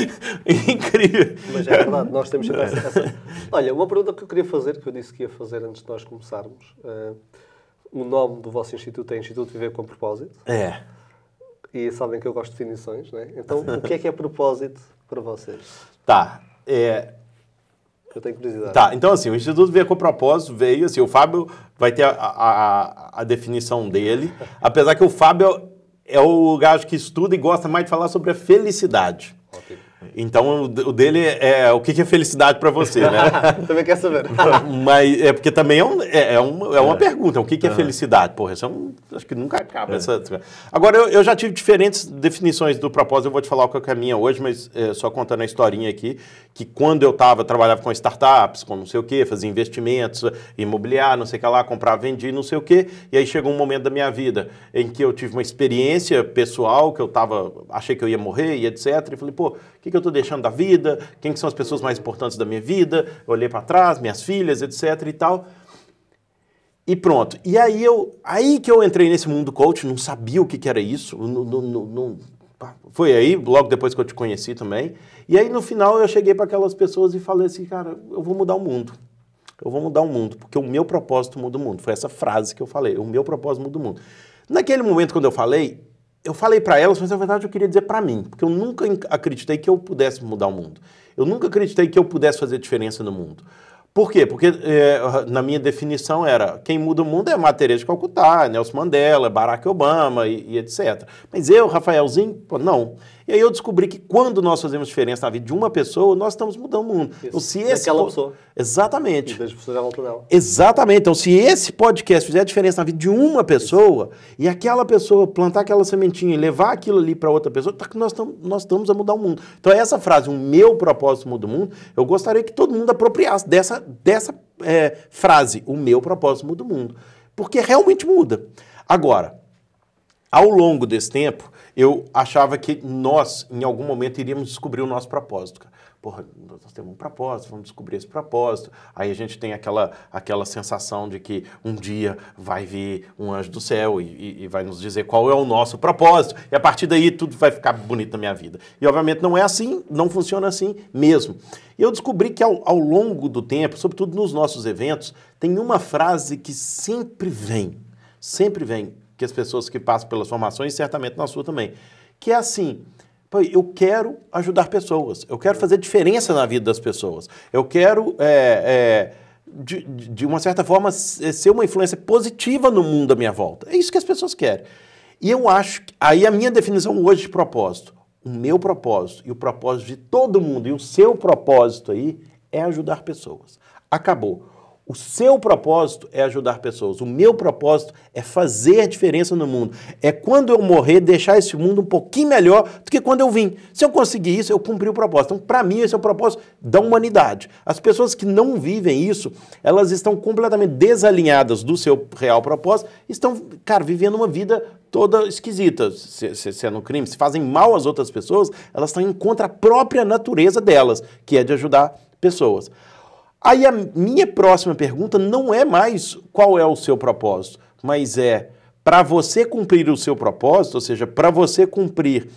incrível. Mas é verdade, nós temos sempre essa, essa- Olha, uma pergunta que eu queria fazer, que eu disse que ia fazer antes de nós começarmos. eh, o nome do vosso instituto é Instituto Viver com Propósito. É. E sabem que eu gosto de definições, né? Então, o que é que é propósito para vocês? Tá. É, Eu tenho curiosidade. Tá, então assim, o Instituto veio com propósito, veio assim, o Fábio vai ter a, a, a- definição dele, apesar que o Fábio é o gajo que estuda e gosta mais de falar sobre a felicidade. Ótimo. Então, o dele é o que é felicidade para você, né? Também quer saber. Mas é porque também é, um- é, é uma, é uma pergunta. O que, é felicidade? Porra, isso é um, acho que nunca acaba. Essa, agora, eu, eu já tive diferentes definições do propósito. Eu vou te falar o que é a minha hoje, mas é, só contando a historinha aqui, que quando eu estava, trabalhava com startups, com não sei o quê, fazia investimentos, imobiliário, não sei o que lá, comprava, vendia, não sei o quê. E aí chegou um momento da minha vida em que eu tive uma experiência pessoal, que eu tava, achei que eu ia morrer e etc. E falei, pô, o que, que, eu estou deixando da vida, quem que são as pessoas mais importantes da minha vida, eu olhei para trás, minhas filhas, etc e tal. E pronto. E aí eu, aí que eu entrei nesse mundo coach, não sabia o que, que era isso, não, não, não, foi aí, logo depois que eu te conheci também. E aí no final eu cheguei para aquelas pessoas e falei assim, cara, eu vou mudar o mundo. Eu vou mudar o mundo, porque o meu propósito muda o mundo. Foi essa frase que eu falei, o meu propósito muda o mundo. Naquele momento quando eu falei, eu falei para elas, mas na verdade eu queria dizer para mim, porque eu nunca acreditei que eu pudesse mudar o mundo. Eu nunca acreditei que eu pudesse fazer diferença no mundo. Por quê? Porque é, na minha definição era quem muda o mundo é Madre Teresa de Calcutá, Nelson Mandela, Barack Obama e, e etc. Mas eu, Rafaelzinho, pô, não. E aí eu descobri que quando nós fazemos diferença na vida de uma pessoa, nós estamos mudando o mundo. Então, se esse po- pessoa. Exatamente. E das pessoas à volta dela. Exatamente. Então, se esse podcast fizer diferença na vida de uma pessoa e aquela pessoa plantar aquela sementinha e levar aquilo ali para outra pessoa, tá nós, tam, nós estamos a mudar o mundo. Então, essa frase, o meu propósito muda o mundo, eu gostaria que todo mundo apropriasse dessa, dessa é, frase, o meu propósito muda o mundo. Porque realmente muda. Agora, ao longo desse tempo, eu achava que nós, em algum momento, iríamos descobrir o nosso propósito. Porra, nós temos um propósito, vamos descobrir esse propósito. Aí a gente tem aquela, aquela sensação de que um dia vai vir um anjo do céu e, e- e vai nos dizer qual é o nosso propósito. E a partir daí tudo vai ficar bonito na minha vida. E obviamente não é assim, não funciona assim mesmo. E eu descobri que ao, ao longo do tempo, sobretudo nos nossos eventos, tem uma frase que sempre vem, sempre vem, que as pessoas que passam pelas formações, certamente na sua também, que é assim, eu quero ajudar pessoas, eu quero fazer diferença na vida das pessoas, eu quero, é, é, de, de uma certa forma, ser uma influência positiva no mundo à minha volta. É isso que as pessoas querem. E eu acho que, aí a minha definição hoje de propósito, o meu propósito e o propósito de todo mundo, e o seu propósito aí, é ajudar pessoas. Acabou. O seu propósito é ajudar pessoas. O meu propósito é fazer diferença no mundo. É quando eu morrer, deixar esse mundo um pouquinho melhor do que quando eu vim. Se eu conseguir isso, eu cumpri o propósito. Então, para mim, esse é o propósito da humanidade. As pessoas que não vivem isso, elas estão completamente desalinhadas do seu real propósito, estão, cara, vivendo uma vida toda esquisita. Se, se, se é no crime, se fazem mal às outras pessoas, elas estão em contra a própria natureza delas, que é de ajudar pessoas. Aí a minha próxima pergunta não é mais qual é o seu propósito, mas é para você cumprir o seu propósito, ou seja, para você cumprir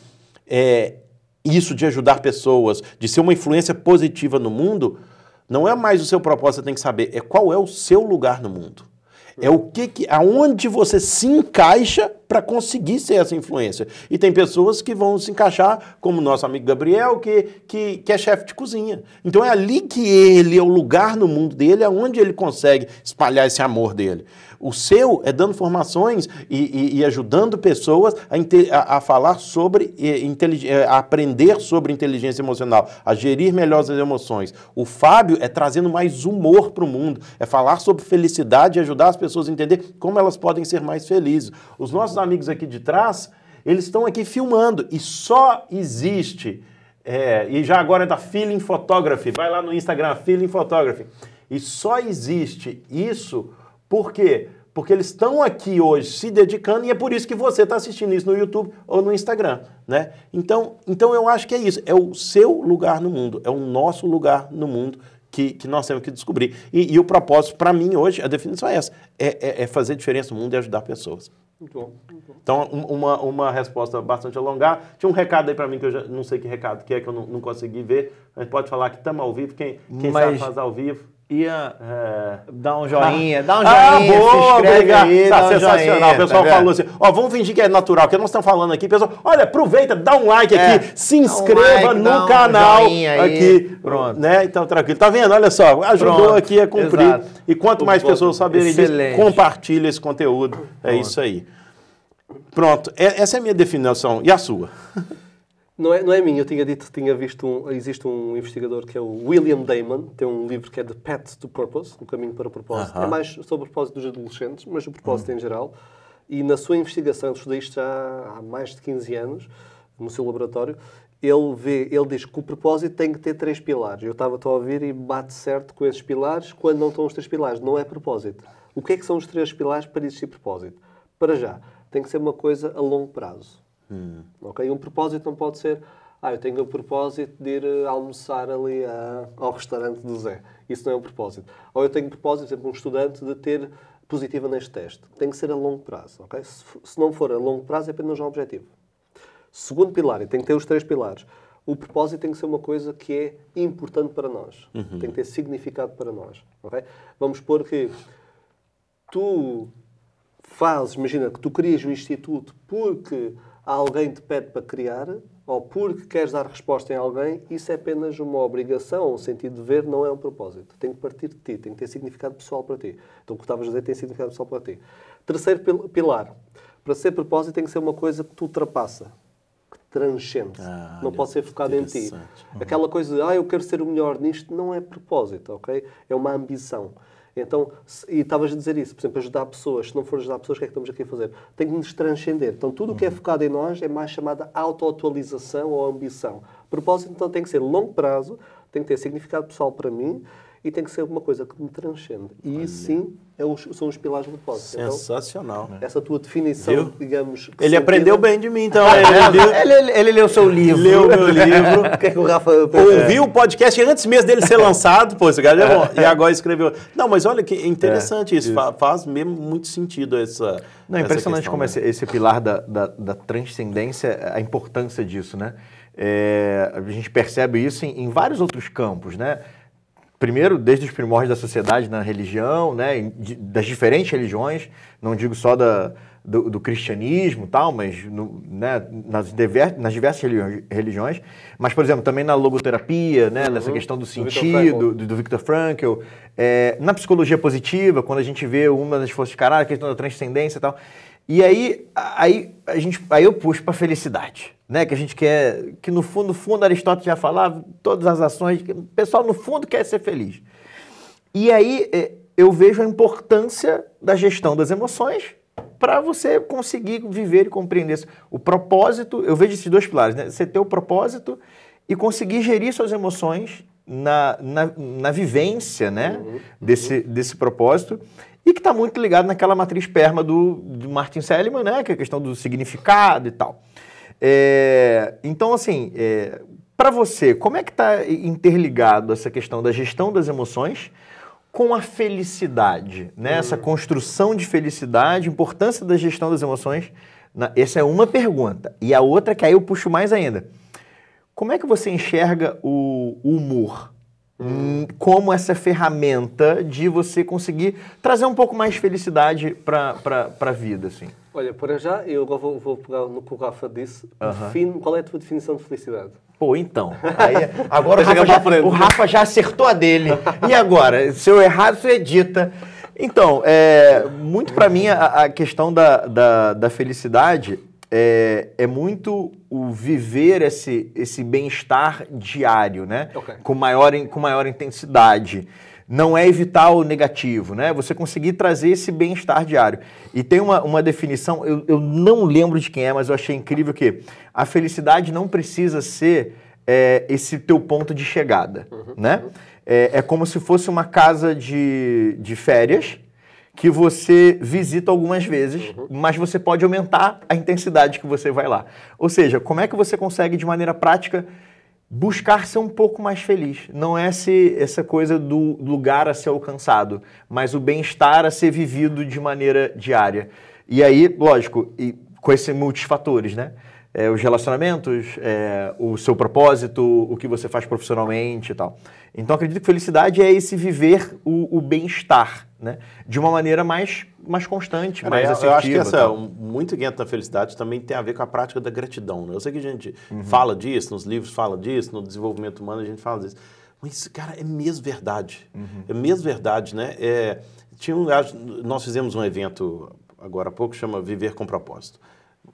é, isso de ajudar pessoas, de ser uma influência positiva no mundo, não é mais o seu propósito você tem que saber, é qual é o seu lugar no mundo. É o que, que aonde você se encaixa para conseguir ser essa influência. E tem pessoas que vão se encaixar, como o nosso amigo Gabriel, que, que, que é chefe de cozinha. Então é ali que ele é o lugar no mundo dele, aonde ele consegue espalhar esse amor dele. O seu é dando formações e, e- e ajudando pessoas a, a- falar sobre, eh, a aprender sobre inteligência emocional, a gerir melhor as emoções. O Fábio é trazendo mais humor para o mundo, é falar sobre felicidade e ajudar as pessoas a entender como elas podem ser mais felizes. Os nossos amigos aqui de trás, eles estão aqui filmando e só existe, é, e já agora é da Feeling Photography, vai lá no Instagram, Feeling Photography, e só existe isso por quê? Porque eles estão aqui hoje se dedicando e é por isso que você está assistindo isso no YouTube ou no Instagram, né? Então, então eu acho que é isso, é o seu lugar no mundo, é o nosso lugar no mundo que, que nós temos que descobrir. E, e o propósito, para mim, hoje, a definição é essa, é, é- é fazer diferença no mundo e ajudar pessoas. Muito bom. Muito bom. Então, um- uma, uma resposta bastante alongada. Tinha um recado aí para mim que eu já não sei que recado que é, que eu não, não consegui ver. A gente pode falar que estamos ao vivo, quem, quem sabe Mas- faz ao vivo. Ia É... dar um joinha, dá um Ah, joinha, boa, se inscreve obrigado. aí, Tá um sensacional. joinha, o pessoal tá falou assim, ó, vamos fingir que é natural, que nós estamos falando aqui. Pessoal, olha, aproveita, dá um like É, aqui, se dá um inscreva like, no um canal aqui. Pronto. Né? Então, tranquilo. Tá vendo? Olha só, ajudou Pronto, aqui a cumprir. exato. E quanto mais pessoas saberem disso, compartilha esse conteúdo. É isso aí. Pronto, é- essa é a minha definição. E a sua? Não é, não é minha, eu tinha dito que tinha visto um, existe um investigador que é o William Damon, tem um livro que é The Path to Purpose, O Caminho para o Propósito. Aham. É mais sobre o propósito dos adolescentes, mas o propósito em geral. E na sua investigação, ele isto já há mais de 15 anos, no seu laboratório, ele, vê, ele diz que o propósito tem que ter três pilares. Eu estava a ouvir e bate certo com esses pilares quando não estão os três pilares. Não é propósito. O que é que são os três pilares para existir propósito? Para já, tem que ser uma coisa a longo prazo. Ok? Um propósito não pode ser Ah, eu tenho o propósito de ir eh, almoçar ali a- ao restaurante do Zé. Isso não é um propósito. Ou eu tenho o propósito, por exemplo, um estudante de ter positiva neste teste. Tem que ser a longo prazo, ok? Se, se não for a longo prazo, é apenas um objetivo. Segundo pilar, e tem que ter os três pilares. O propósito tem que ser uma coisa que é importante para nós. Tem que ter significado para nós. ok? Vamos supor que tu fazes, imagina que tu crias um instituto porque alguém te pede para criar ou porque queres dar resposta em alguém, isso é apenas uma obrigação, um sentido de ver, não é um propósito. Tem que partir de ti, tem que ter significado pessoal para ti. Então o que estavas a dizer tem significado pessoal para ti. Terceiro pil- pilar. Para ser propósito tem que ser uma coisa que te ultrapassa, que transcende. Ah, não olha, pode ser focado em ti. interessante. Aquela coisa de, ah, eu quero ser o melhor nisto, não é propósito, ok? É uma ambição. Então, se- e estavas a dizer isso, por exemplo, ajudar pessoas. Se não for ajudar pessoas, o que é que estamos aqui a fazer? Tem que nos transcender. Então, tudo o que é focado em nós é mais chamada autoatualização ou ambição. Propósito, então, tem que ser longo prazo, tem que ter significado pessoal para mim e tem que ser uma coisa que me transcende. E isso, sim, é os- são os pilares do propósito. Então, Sensacional. essa tua definição, Viu? digamos... Ele sentida- aprendeu bem de mim, então. Ele, viu- Ele, ele, ele leu seu livro. leu meu livro. O que é que o Rafa... Ouviu o podcast antes mesmo dele ser lançado, pô, esse cara é bom. E agora escreveu. Não, mas olha que interessante isso. fa- faz mesmo muito sentido essa. Não, é essa impressionante questão, como né? esse, esse pilar da, da, da transcendência, a importância disso, né? É, a gente percebe isso em, em vários outros campos, né? Primeiro, desde os primórdios da sociedade, na religião, né? das diferentes religiões, não digo só da, do, do cristianismo tal, mas no- né? nas, diver- nas diversas religi- religiões. Mas, por exemplo, também na logoterapia, né? nessa questão do Do Viktor sentido, Frankl. do, do Viktor Frankl, é, na psicologia positiva, quando a gente vê uma das forças de caráter, a questão da transcendência e tal. E aí, aí, a gente, aí eu puxo para felicidade, né? Que a gente quer, que no fundo, no fundo, Aristóteles já falava, todas as ações, que o pessoal no fundo quer ser feliz. E aí é, eu vejo a importância da gestão das emoções para você conseguir viver e compreender isso. O propósito, eu vejo esses dois pilares, né? Você ter o propósito e conseguir gerir suas emoções na, na, na vivência, né? Desse, desse propósito. E que está muito ligado naquela matriz perma do, do Martin Seligman, né? Que é a questão do significado e tal. É, então, assim, para você, como é que está interligado essa questão da gestão das emoções com a felicidade, né? Essa construção de felicidade, importância da gestão das emoções. Na- essa é uma pergunta. E a outra que aí eu puxo mais ainda. Como é que você enxerga o, o humor hum, como essa ferramenta de você conseguir trazer um pouco mais de felicidade para a vida, assim? Olha, para já, eu agora vou, vou pegar no que o Rafa disse. Define, qual é a tua definição de felicidade? Pô, então. Aí, agora o Rafa, já, o Rafa já acertou a dele. E agora? Se eu errar, você edita. Então, é, muito para mim, a, a questão da, da, da felicidade é, é muito o viver esse, esse bem-estar diário, né? Ok. Com, maior, com maior intensidade. Não é evitar o negativo, né? Você conseguir trazer esse bem-estar diário. E tem uma, uma definição, eu, eu não lembro de quem é, mas eu achei incrível que a felicidade não precisa ser é, esse teu ponto de chegada, né? É, é como se fosse uma casa de, de férias que você visita algumas vezes, mas você pode aumentar a intensidade que você vai lá. Ou seja, como é que você consegue, de maneira prática, buscar ser um pouco mais feliz? Não é esse, essa coisa do lugar a ser alcançado, mas o bem-estar a ser vivido de maneira diária. E aí, lógico, e com esses multifatores, né? É, os relacionamentos, é, o seu propósito, o que você faz profissionalmente e tal. Então, acredito que felicidade é esse viver o, o bem-estar, né? De uma maneira mais, mais constante, Cara, mais eu, assertiva. eu acho que essa, um- muito que entra na felicidade também tem a ver com a prática da gratidão. Né? Eu sei que a gente Uhum. fala disso, nos livros fala disso, no desenvolvimento humano a gente fala disso. Mas, cara, é mesmo verdade. Uhum. É mesmo verdade, né? É, tinha um, nós fizemos um evento agora há pouco, chama Viver com Propósito.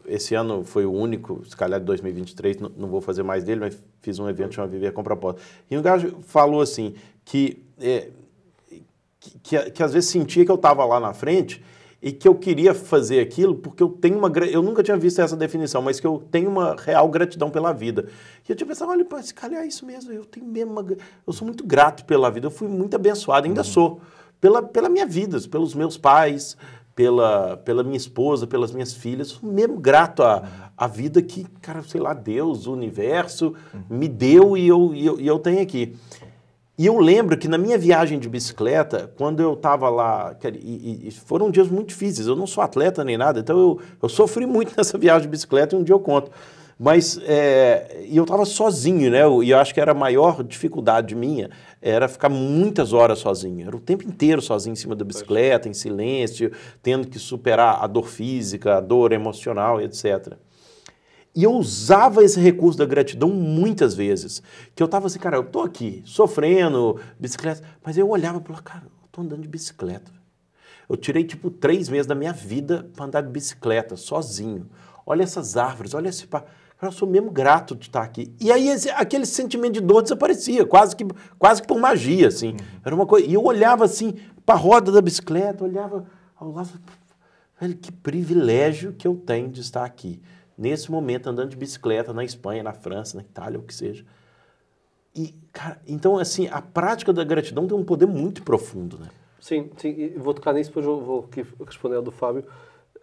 Esse ano foi o único, se calhar de 2023, não, não vou fazer mais dele, mas fiz um evento chamado Viver com Propósito. E um gajo falou assim, que é, que, que, que às vezes sentia que eu estava lá na frente e que eu queria fazer aquilo porque eu tenho uma eu nunca tinha visto essa definição, mas que eu tenho uma real gratidão pela vida. E eu tinha pensado, olha, pô, se calhar é isso mesmo, eu tenho mesmo uma, eu sou muito grato pela vida, eu fui muito abençoado, ainda sou, pela, pela minha vida, pelos meus pais, pela, pela minha esposa, pelas minhas filhas, mesmo grato à, à vida que, cara, sei lá, Deus, o universo me deu e eu, e eu, e eu tenho aqui. E eu lembro que na minha viagem de bicicleta, quando eu estava lá, e, e foram dias muito difíceis, eu não sou atleta nem nada, então eu, eu sofri muito nessa viagem de bicicleta e um dia eu conto. Mas é, e eu estava sozinho, né? E eu acho que era a maior dificuldade minha era ficar muitas horas sozinho. Era o tempo inteiro sozinho em cima da bicicleta, em silêncio, tendo que superar a dor física, a dor emocional, etc. E eu usava esse recurso da gratidão muitas vezes. Que eu estava assim, cara, eu tô aqui, sofrendo, bicicleta, mas eu olhava e falava, cara, eu tô andando de bicicleta. Eu tirei tipo três meses da minha vida para andar de bicicleta, sozinho. Olha essas árvores, olha esse. Pa... Eu sou mesmo grato de estar aqui. E aí esse, aquele sentimento de dor desaparecia, quase que, quase que por magia, assim. Uhum. Era uma coisa. E eu olhava assim para a roda da bicicleta, olhava ao lado, velho, que privilégio que eu tenho de estar aqui. Nesse momento, andando de bicicleta na Espanha, na França, na Itália, o que seja. E, cara, então, assim, a prática da gratidão tem um poder muito profundo, né? Sim, sim. E vou tocar nisso, depois vou aqui responder ao do Fábio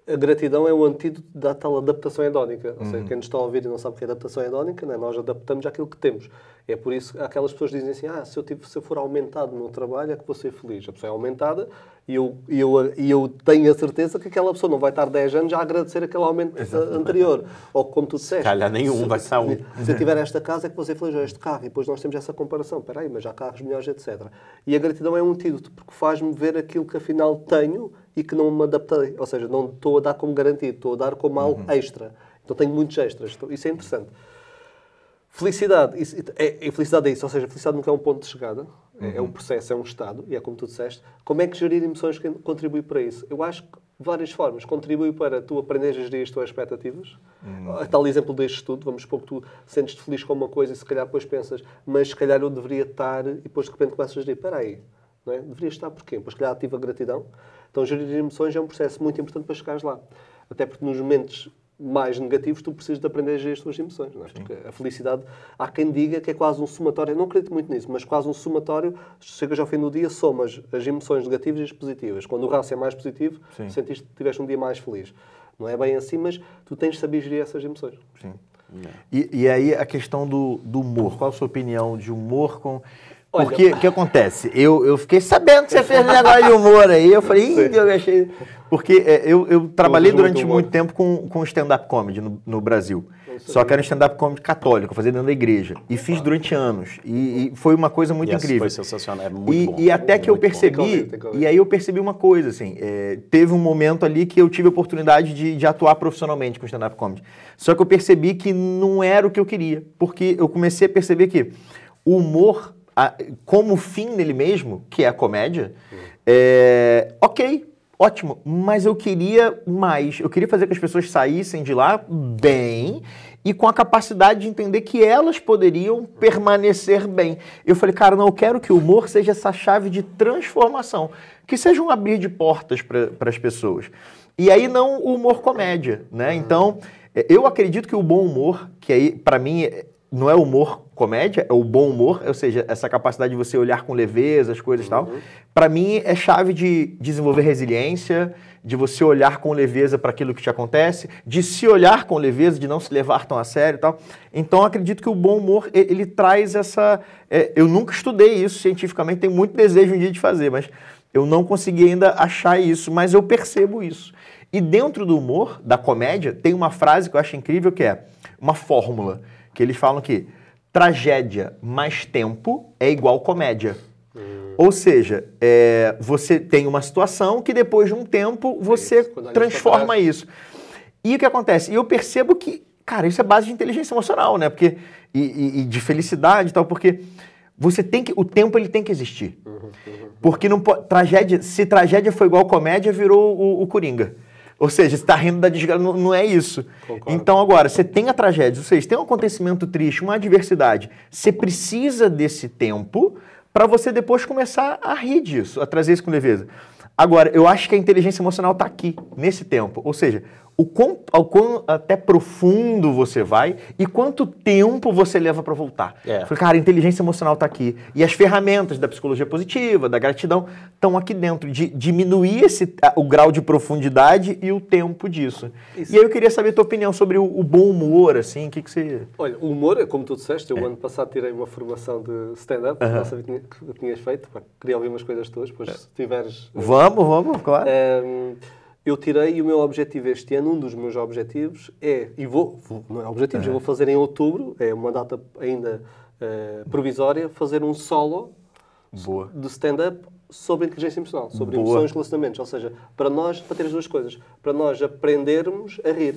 a gratidão é o antídoto da tal adaptação hedónica. Ou seja, uhum. quem nos está a ouvir e não sabe o que é adaptação hedónica, né? nós adaptamos àquilo que temos. É por isso que aquelas pessoas dizem assim: ah, se eu, tive, se eu for aumentado no meu trabalho é que vou ser feliz. A pessoa é aumentada e eu, e, eu, e eu tenho a certeza que aquela pessoa não vai estar 10 anos a agradecer aquele aumento Exatamente. anterior. Ou como tu disseste. Calhar nenhum, se, vai estar um. Se eu tiver esta casa é que feliz, ou este carro. E depois nós temos essa comparação. Espera aí, mas já há carros melhores, etc. E a gratidão é um antídoto, porque faz-me ver aquilo que afinal tenho e que não me adaptei. Ou seja, não estou a dar como garantido, estou a dar como algo uhum. extra. Então tenho muitos extras. Então, isso é interessante. Felicidade, isso, é, é, felicidade é isso, ou seja, felicidade nunca é um ponto de chegada, uhum. é, um processo, é um estado, e é como tu disseste. Como é que gerir emoções contribui para isso? Eu acho que várias formas. Contribui para tu aprenderes a gerir as tuas expectativas. Uhum. Tal exemplo deste estudo, vamos supor que tu sentes-te feliz com uma coisa e se calhar depois pensas, mas se calhar eu deveria estar, e depois de repente começas a dizer, espera aí, não é? deveria estar porquê? Pois se calhar ativa a gratidão. Então gerir emoções é um processo muito importante para chegares lá. Até porque nos momentos mais negativos, tu precisas de aprender a gerir as tuas emoções. Não é? Porque a felicidade, há quem diga que é quase um somatório, eu não acredito muito nisso, mas quase um somatório, chegas ao fim do dia, somas as emoções negativas e as positivas. Quando o rácio é mais positivo, Sim. sentiste que tiveste um dia mais feliz. Não é bem assim, mas tu tens de saber gerir essas emoções. Sim. E, e, aí a questão do, do humor. Qual a sua opinião de humor com porque o que acontece? Eu, eu fiquei sabendo que você fez um negócio de humor aí. Eu falei, Ih, eu achei. Porque é, eu, eu trabalhei durante muito, muito tempo com, com stand-up comedy no, no Brasil. Só que era um stand-up comedy católico, eu fazia dentro da igreja. E fiz durante anos. E, e foi uma coisa muito incrível. Foi sensacional, é muito e, bom. E até que eu percebi, e aí eu percebi uma coisa, assim, é, teve um momento ali que eu tive a oportunidade de, de atuar profissionalmente com stand-up comedy. Só que eu percebi que não era o que eu queria. Porque eu comecei a perceber que o humor a, como fim nele mesmo, que é a comédia, é, ok, ótimo, mas eu queria mais. Eu queria fazer que as pessoas saíssem de lá bem e com a capacidade de entender que elas poderiam permanecer bem. Eu falei, cara, não, eu quero que o humor seja essa chave de transformação, que seja um abrir de portas para as pessoas. E aí não o humor comédia, né? Então, é, eu acredito que o bom humor, que aí para mim não é humor comédia, é o bom humor, ou seja, essa capacidade de você olhar com leveza as coisas e tal. Uhum. Para mim é chave de desenvolver resiliência, de você olhar com leveza para aquilo que te acontece, de se olhar com leveza, de não se levar tão a sério e tal. Então acredito que o bom humor ele, ele traz essa. É, eu nunca estudei isso cientificamente, tenho muito desejo um dia de fazer, mas eu não consegui ainda achar isso, mas eu percebo isso. E dentro do humor, da comédia, tem uma frase que eu acho incrível que é uma fórmula que eles falam que tragédia mais tempo é igual comédia. Hum. Ou seja, é, você tem uma situação que depois de um tempo você isso, transforma isso. E o que acontece? E eu percebo que, cara, isso é base de inteligência emocional, né? Porque, e, e, e de felicidade e tal, porque você tem que. O tempo ele tem que existir. Uhum, uhum. Porque não pode. Tragédia, se tragédia foi igual comédia, virou o, o Coringa. Ou seja, você está rindo da desgraça, não, não, é isso. Concordo. Então, agora, você tem a tragédia, ou seja, tem um acontecimento triste, uma adversidade. Você precisa desse tempo para você depois começar a rir disso, a trazer isso com leveza. Agora, eu acho que a inteligência emocional está aqui, nesse tempo. Ou seja, o quão, ao quão até profundo você vai e quanto tempo você leva para voltar. É. Falei, cara, a inteligência emocional está aqui. E as ferramentas da psicologia positiva, da gratidão, estão aqui dentro, de diminuir esse, o grau de profundidade e o tempo disso. Isso. E aí eu queria saber a tua opinião sobre o, o bom humor, assim, o que, que você... Olha, o humor, é como tu disseste, É. eu ano passado tirei uma formação de stand-up, não sabia que tinha- que tinhas feito, queria ouvir umas coisas tuas, depois se tiveres... Vamos, vamos, claro. Hum, eu tirei e o meu objetivo este ano, um dos meus objetivos é, e vou, não é objetivos, eu vou fazer em outubro, é uma data ainda eh, provisória, fazer um solo Boa. de stand-up sobre inteligência emocional, sobre Boa. emoções e relacionamentos. Ou seja, para nós, para ter as duas coisas, para nós aprendermos a rir.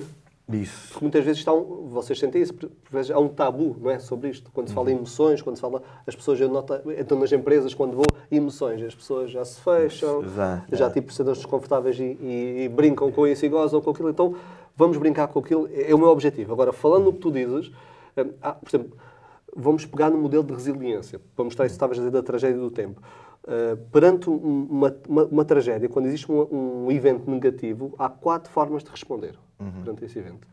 Isso. Porque muitas vezes está um, vocês sentem isso, por vezes há um tabu, não é, sobre isto. Quando se fala em emoções, quando se fala, as pessoas, eu noto, então nas empresas, quando vou, emoções, as pessoas já se fecham, Exato. já tipo sentem desconfortáveis e, e- e brincam com isso e gozam com aquilo. Então, vamos brincar com aquilo, é, é o meu objetivo. Agora, falando no que tu dizes, hum, há, por exemplo, vamos pegar no modelo de resiliência, para mostrar isso que estavas a dizer da tragédia do tempo. Uh, perante um- uma, uma, uma tragédia, quando existe um, um evento negativo, há quatro formas de responder perante esse evento.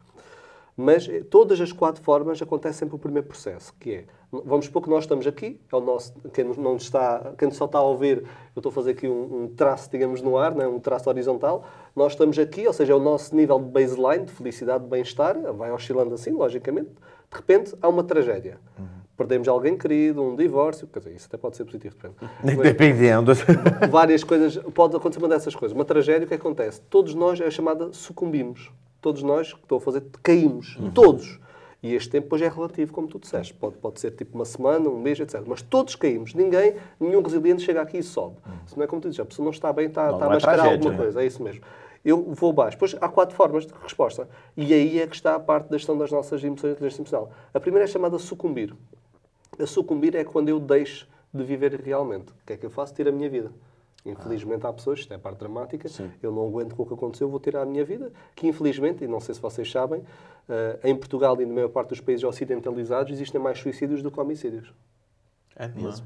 Mas eh, todas as quatro formas acontece sempre o primeiro processo, que é, vamos supor que nós estamos aqui, é o nosso, quem não está, quem só está a ouvir, eu estou a fazer aqui um, um traço, digamos, no ar, né, um traço horizontal, nós estamos aqui, ou seja, é o nosso nível de baseline, de felicidade, de bem-estar, vai oscilando assim, logicamente, de repente há uma tragédia. Perdemos alguém querido, um divórcio, quer dizer, isso até pode ser positivo, depende. Dependendo. várias coisas, pode acontecer uma dessas coisas. Uma tragédia, o que acontece? Todos nós é chamada sucumbimos. Todos nós, que estou a fazer, caímos. Todos. E este tempo depois é relativo, como tu disseste. Pode, pode ser tipo uma semana, um mês, etc. Mas todos caímos. Ninguém, nenhum resiliente chega aqui e sobe. Se não é como tu dizes, a pessoa não está bem, está, Não, está não a é mascarar tragédia, alguma né? coisa. É isso mesmo. Eu vou baixo. Depois há quatro formas de resposta. E aí é que está a parte da gestão das nossas emoções e inteligência emocional. A primeira é chamada sucumbir. A sucumbir é quando eu deixo de viver realmente. O que é que eu faço? Tiro a minha vida. Infelizmente há pessoas, isto é a parte dramática, eu não aguento com o que aconteceu, vou tirar a minha vida, que infelizmente, e não sei se vocês sabem, eh, em Portugal e na maior parte dos países ocidentalizados existem mais suicídios do que homicídios. É mesmo.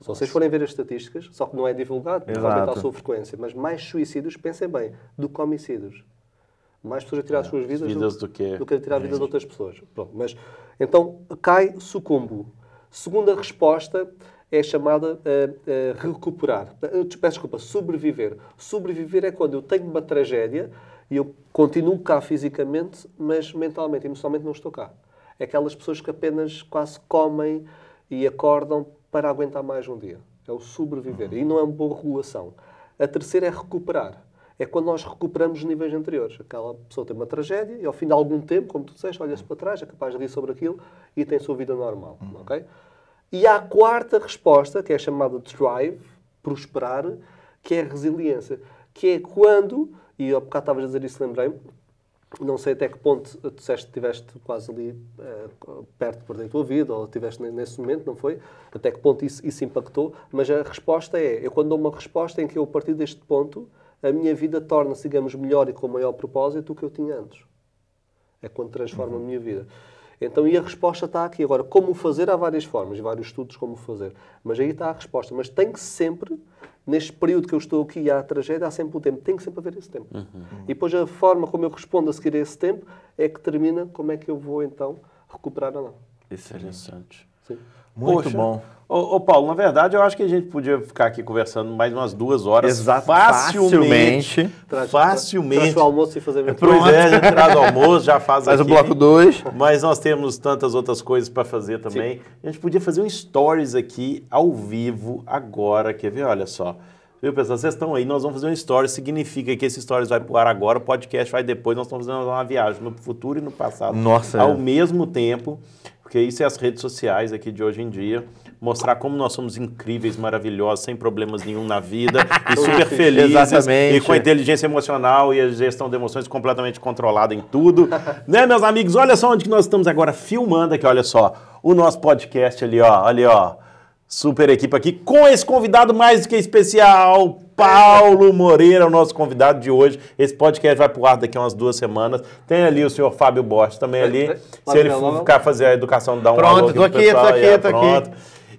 Se vocês forem ver as estatísticas, só que não é divulgado, realmente a sua frequência, mas mais suicídios, pensem bem, do que homicídios. Mais pessoas a tirar as suas vidas, vidas do que- a tirar a vida de outras pessoas. Pronto, mas, então, cai, sucumbo. Segunda resposta é chamada eh, eh, recuperar. Peço desculpa, sobreviver. Sobreviver é quando eu tenho uma tragédia e eu continuo cá fisicamente, mas mentalmente, emocionalmente não estou cá. É aquelas pessoas que apenas quase comem e acordam para aguentar mais um dia. É o sobreviver. E não é uma boa regulação. A terceira é recuperar. É quando nós recuperamos os níveis anteriores. Aquela pessoa tem uma tragédia e ao fim de algum tempo, como tu disseste, olha-se para trás, é capaz de rir sobre aquilo e tem a sua vida normal. ok? E há a quarta resposta, que é chamada de thrive, prosperar, que é a resiliência. Que é quando, e há bocado estavas a dizer isso, lembrei-me, não sei até que ponto tu disseste que estiveste quase ali eh, perto de perder a tua vida, ou estiveste ne- nesse momento, não foi? Até que ponto isso, isso impactou, mas a resposta é, eu quando dou uma resposta em que eu, a partir deste ponto, a minha vida torna-se, digamos, melhor e com maior propósito do que eu tinha antes. É quando transforma a minha vida. Então, e a resposta está aqui. Agora, como o fazer, há várias formas, vários estudos como o fazer. Mas aí está a resposta. Mas tem que sempre, neste período que eu estou aqui, há a tragédia, há sempre um tempo. Tem que sempre haver esse tempo. E depois a forma como eu respondo a seguir a esse tempo é que determina como é que eu vou, então, recuperar ou não. Interessante. Sim. Muito Poxa. bom. Ô, ô, Paulo, na verdade, eu acho que a gente podia ficar aqui conversando mais umas duas horas. Exato. Facilmente. Facilmente. Traz- Facilmente. Traz o almoço e fazer Pois é, a gente traz o almoço, já faz Faz o aqui. bloco 2. Mas nós temos tantas outras coisas para fazer também. A gente podia fazer um stories aqui ao vivo agora. Quer ver? Olha só. Viu, pessoal? Vocês estão aí, nós vamos fazer um stories. Significa que esse stories vai pro ar agora, o podcast vai depois. Nós estamos fazendo uma viagem no futuro e no passado. Nossa, Ao é. mesmo tempo. Porque isso é as redes sociais aqui de hoje em dia. Mostrar como nós somos incríveis, maravilhosos, sem problemas nenhum na vida e super felizes. Exatamente. E com a inteligência emocional e a gestão de emoções completamente controlada em tudo. né, meus amigos? Olha só onde que nós estamos agora filmando aqui, olha só. O nosso podcast ali, ó. Ali, ó. Super equipe aqui com esse convidado mais do que especial, Paulo Moreira, o nosso convidado de hoje. Esse podcast vai pro ar daqui a umas duas semanas. Tem ali o senhor Fábio Bosch também ali. Vai, vai. Se ele ficar fazer a educação, dá um Pronto, alô tô pro aqui, pessoal, tô aqui, é, tô aqui. pronto.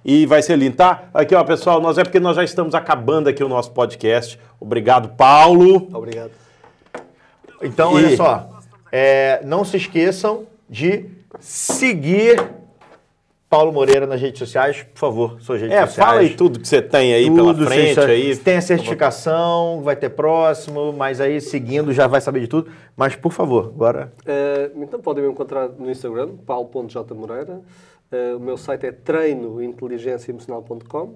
E vai ser lindo, tá? Aqui, ó, pessoal, nós é porque nós já estamos acabando aqui o nosso podcast. Obrigado, Paulo. Obrigado. Então, E- olha só. é, não se esqueçam de seguir Paulo Moreira nas redes sociais, por favor, suas redes É, sociais. fala aí tudo que você tem aí pela Tudo, frente você- aí. Tem a certificação, vai ter próximo, mas aí seguindo já vai saber de tudo. Mas, por favor, agora. Eh, então podem me encontrar no Instagram, paulo.jmoreira. Eh, o meu site é treinointeligenciaemocional.com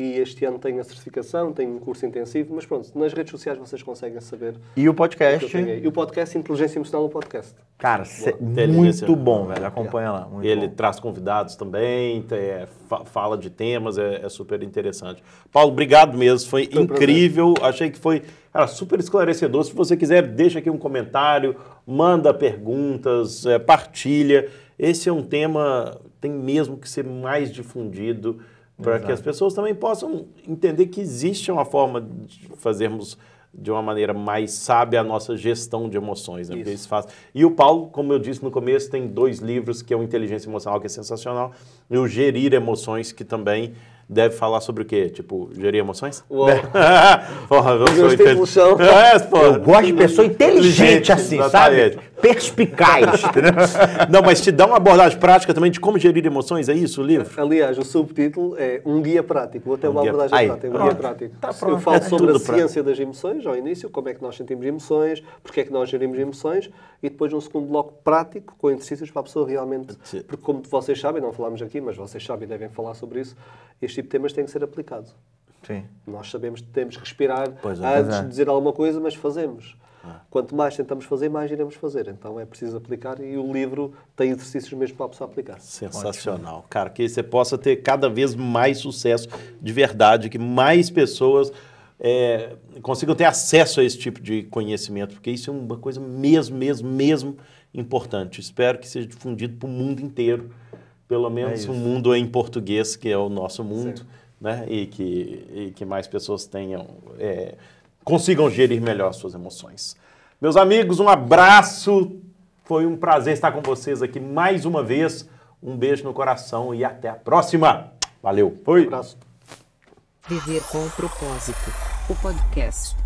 e este ano tenho a certificação, tenho um curso intensivo, mas pronto, nas redes sociais vocês conseguem saber E o o podcast. aí. E o podcast Inteligência Emocional no Podcast. Cara, cê- Inteligência. muito bom, velho. Acompanha lá. Muito Ele bom. traz convidados também, tem- é, fa- fala de temas, é, é super interessante. Paulo, obrigado mesmo, foi, Foi um incrível. Achei que foi cara, super esclarecedor. Se você quiser, deixa aqui um comentário, manda perguntas, é, partilha. Esse é um tema tem mesmo que ser mais difundido para que as pessoas também possam entender que existe uma forma de fazermos de uma maneira mais sábia a nossa gestão de emoções, né? Porque Isso. faz. E o Paulo, como eu disse no começo, tem dois livros, que é o Inteligência Emocional, que é sensacional, e o Gerir Emoções, que também deve falar sobre o quê? Tipo, gerir emoções? Porra, eu sou meus inte- tempos são- É, porra. Eu gosto de pessoa inteligente assim, Exatamente. sabe? Perspicaz. Não, mas te dá uma abordagem prática também de como gerir emoções, é isso o livro? Aliás, o subtítulo é Um Guia Prático, ou até uma guia- abordagem Aí, prática. Um guia prático. Tá Eu falo É sobre a ciência das emoções ao início, como é que nós sentimos emoções, porque é que nós gerimos emoções, e depois um segundo bloco prático, com exercícios para a pessoa realmente. Sim. Porque, como vocês sabem, não falámos aqui, mas vocês sabem e devem falar sobre isso, este tipo de temas tem que ser aplicado. Sim. Nós sabemos que temos que respirar Pois é. antes é. de dizer alguma coisa, mas fazemos. Quanto mais tentamos fazer, mais iremos fazer. Então é preciso aplicar e o livro tem exercícios mesmo para a pessoa aplicar. Sensacional. Cara, que você possa ter cada vez mais sucesso de verdade, que mais pessoas é, consigam ter acesso a esse tipo de conhecimento, porque isso é uma coisa mesmo, mesmo, mesmo importante. Espero que seja difundido para o mundo inteiro, pelo menos o mundo em português, que é o nosso mundo, né? E que, e que mais pessoas tenham, é, consigam gerir melhor as suas emoções. Meus amigos, um abraço. Foi um prazer estar com vocês aqui mais uma vez. Um beijo no coração e até a próxima. Valeu. Foi. Um abraço. Viver com propósito. O podcast.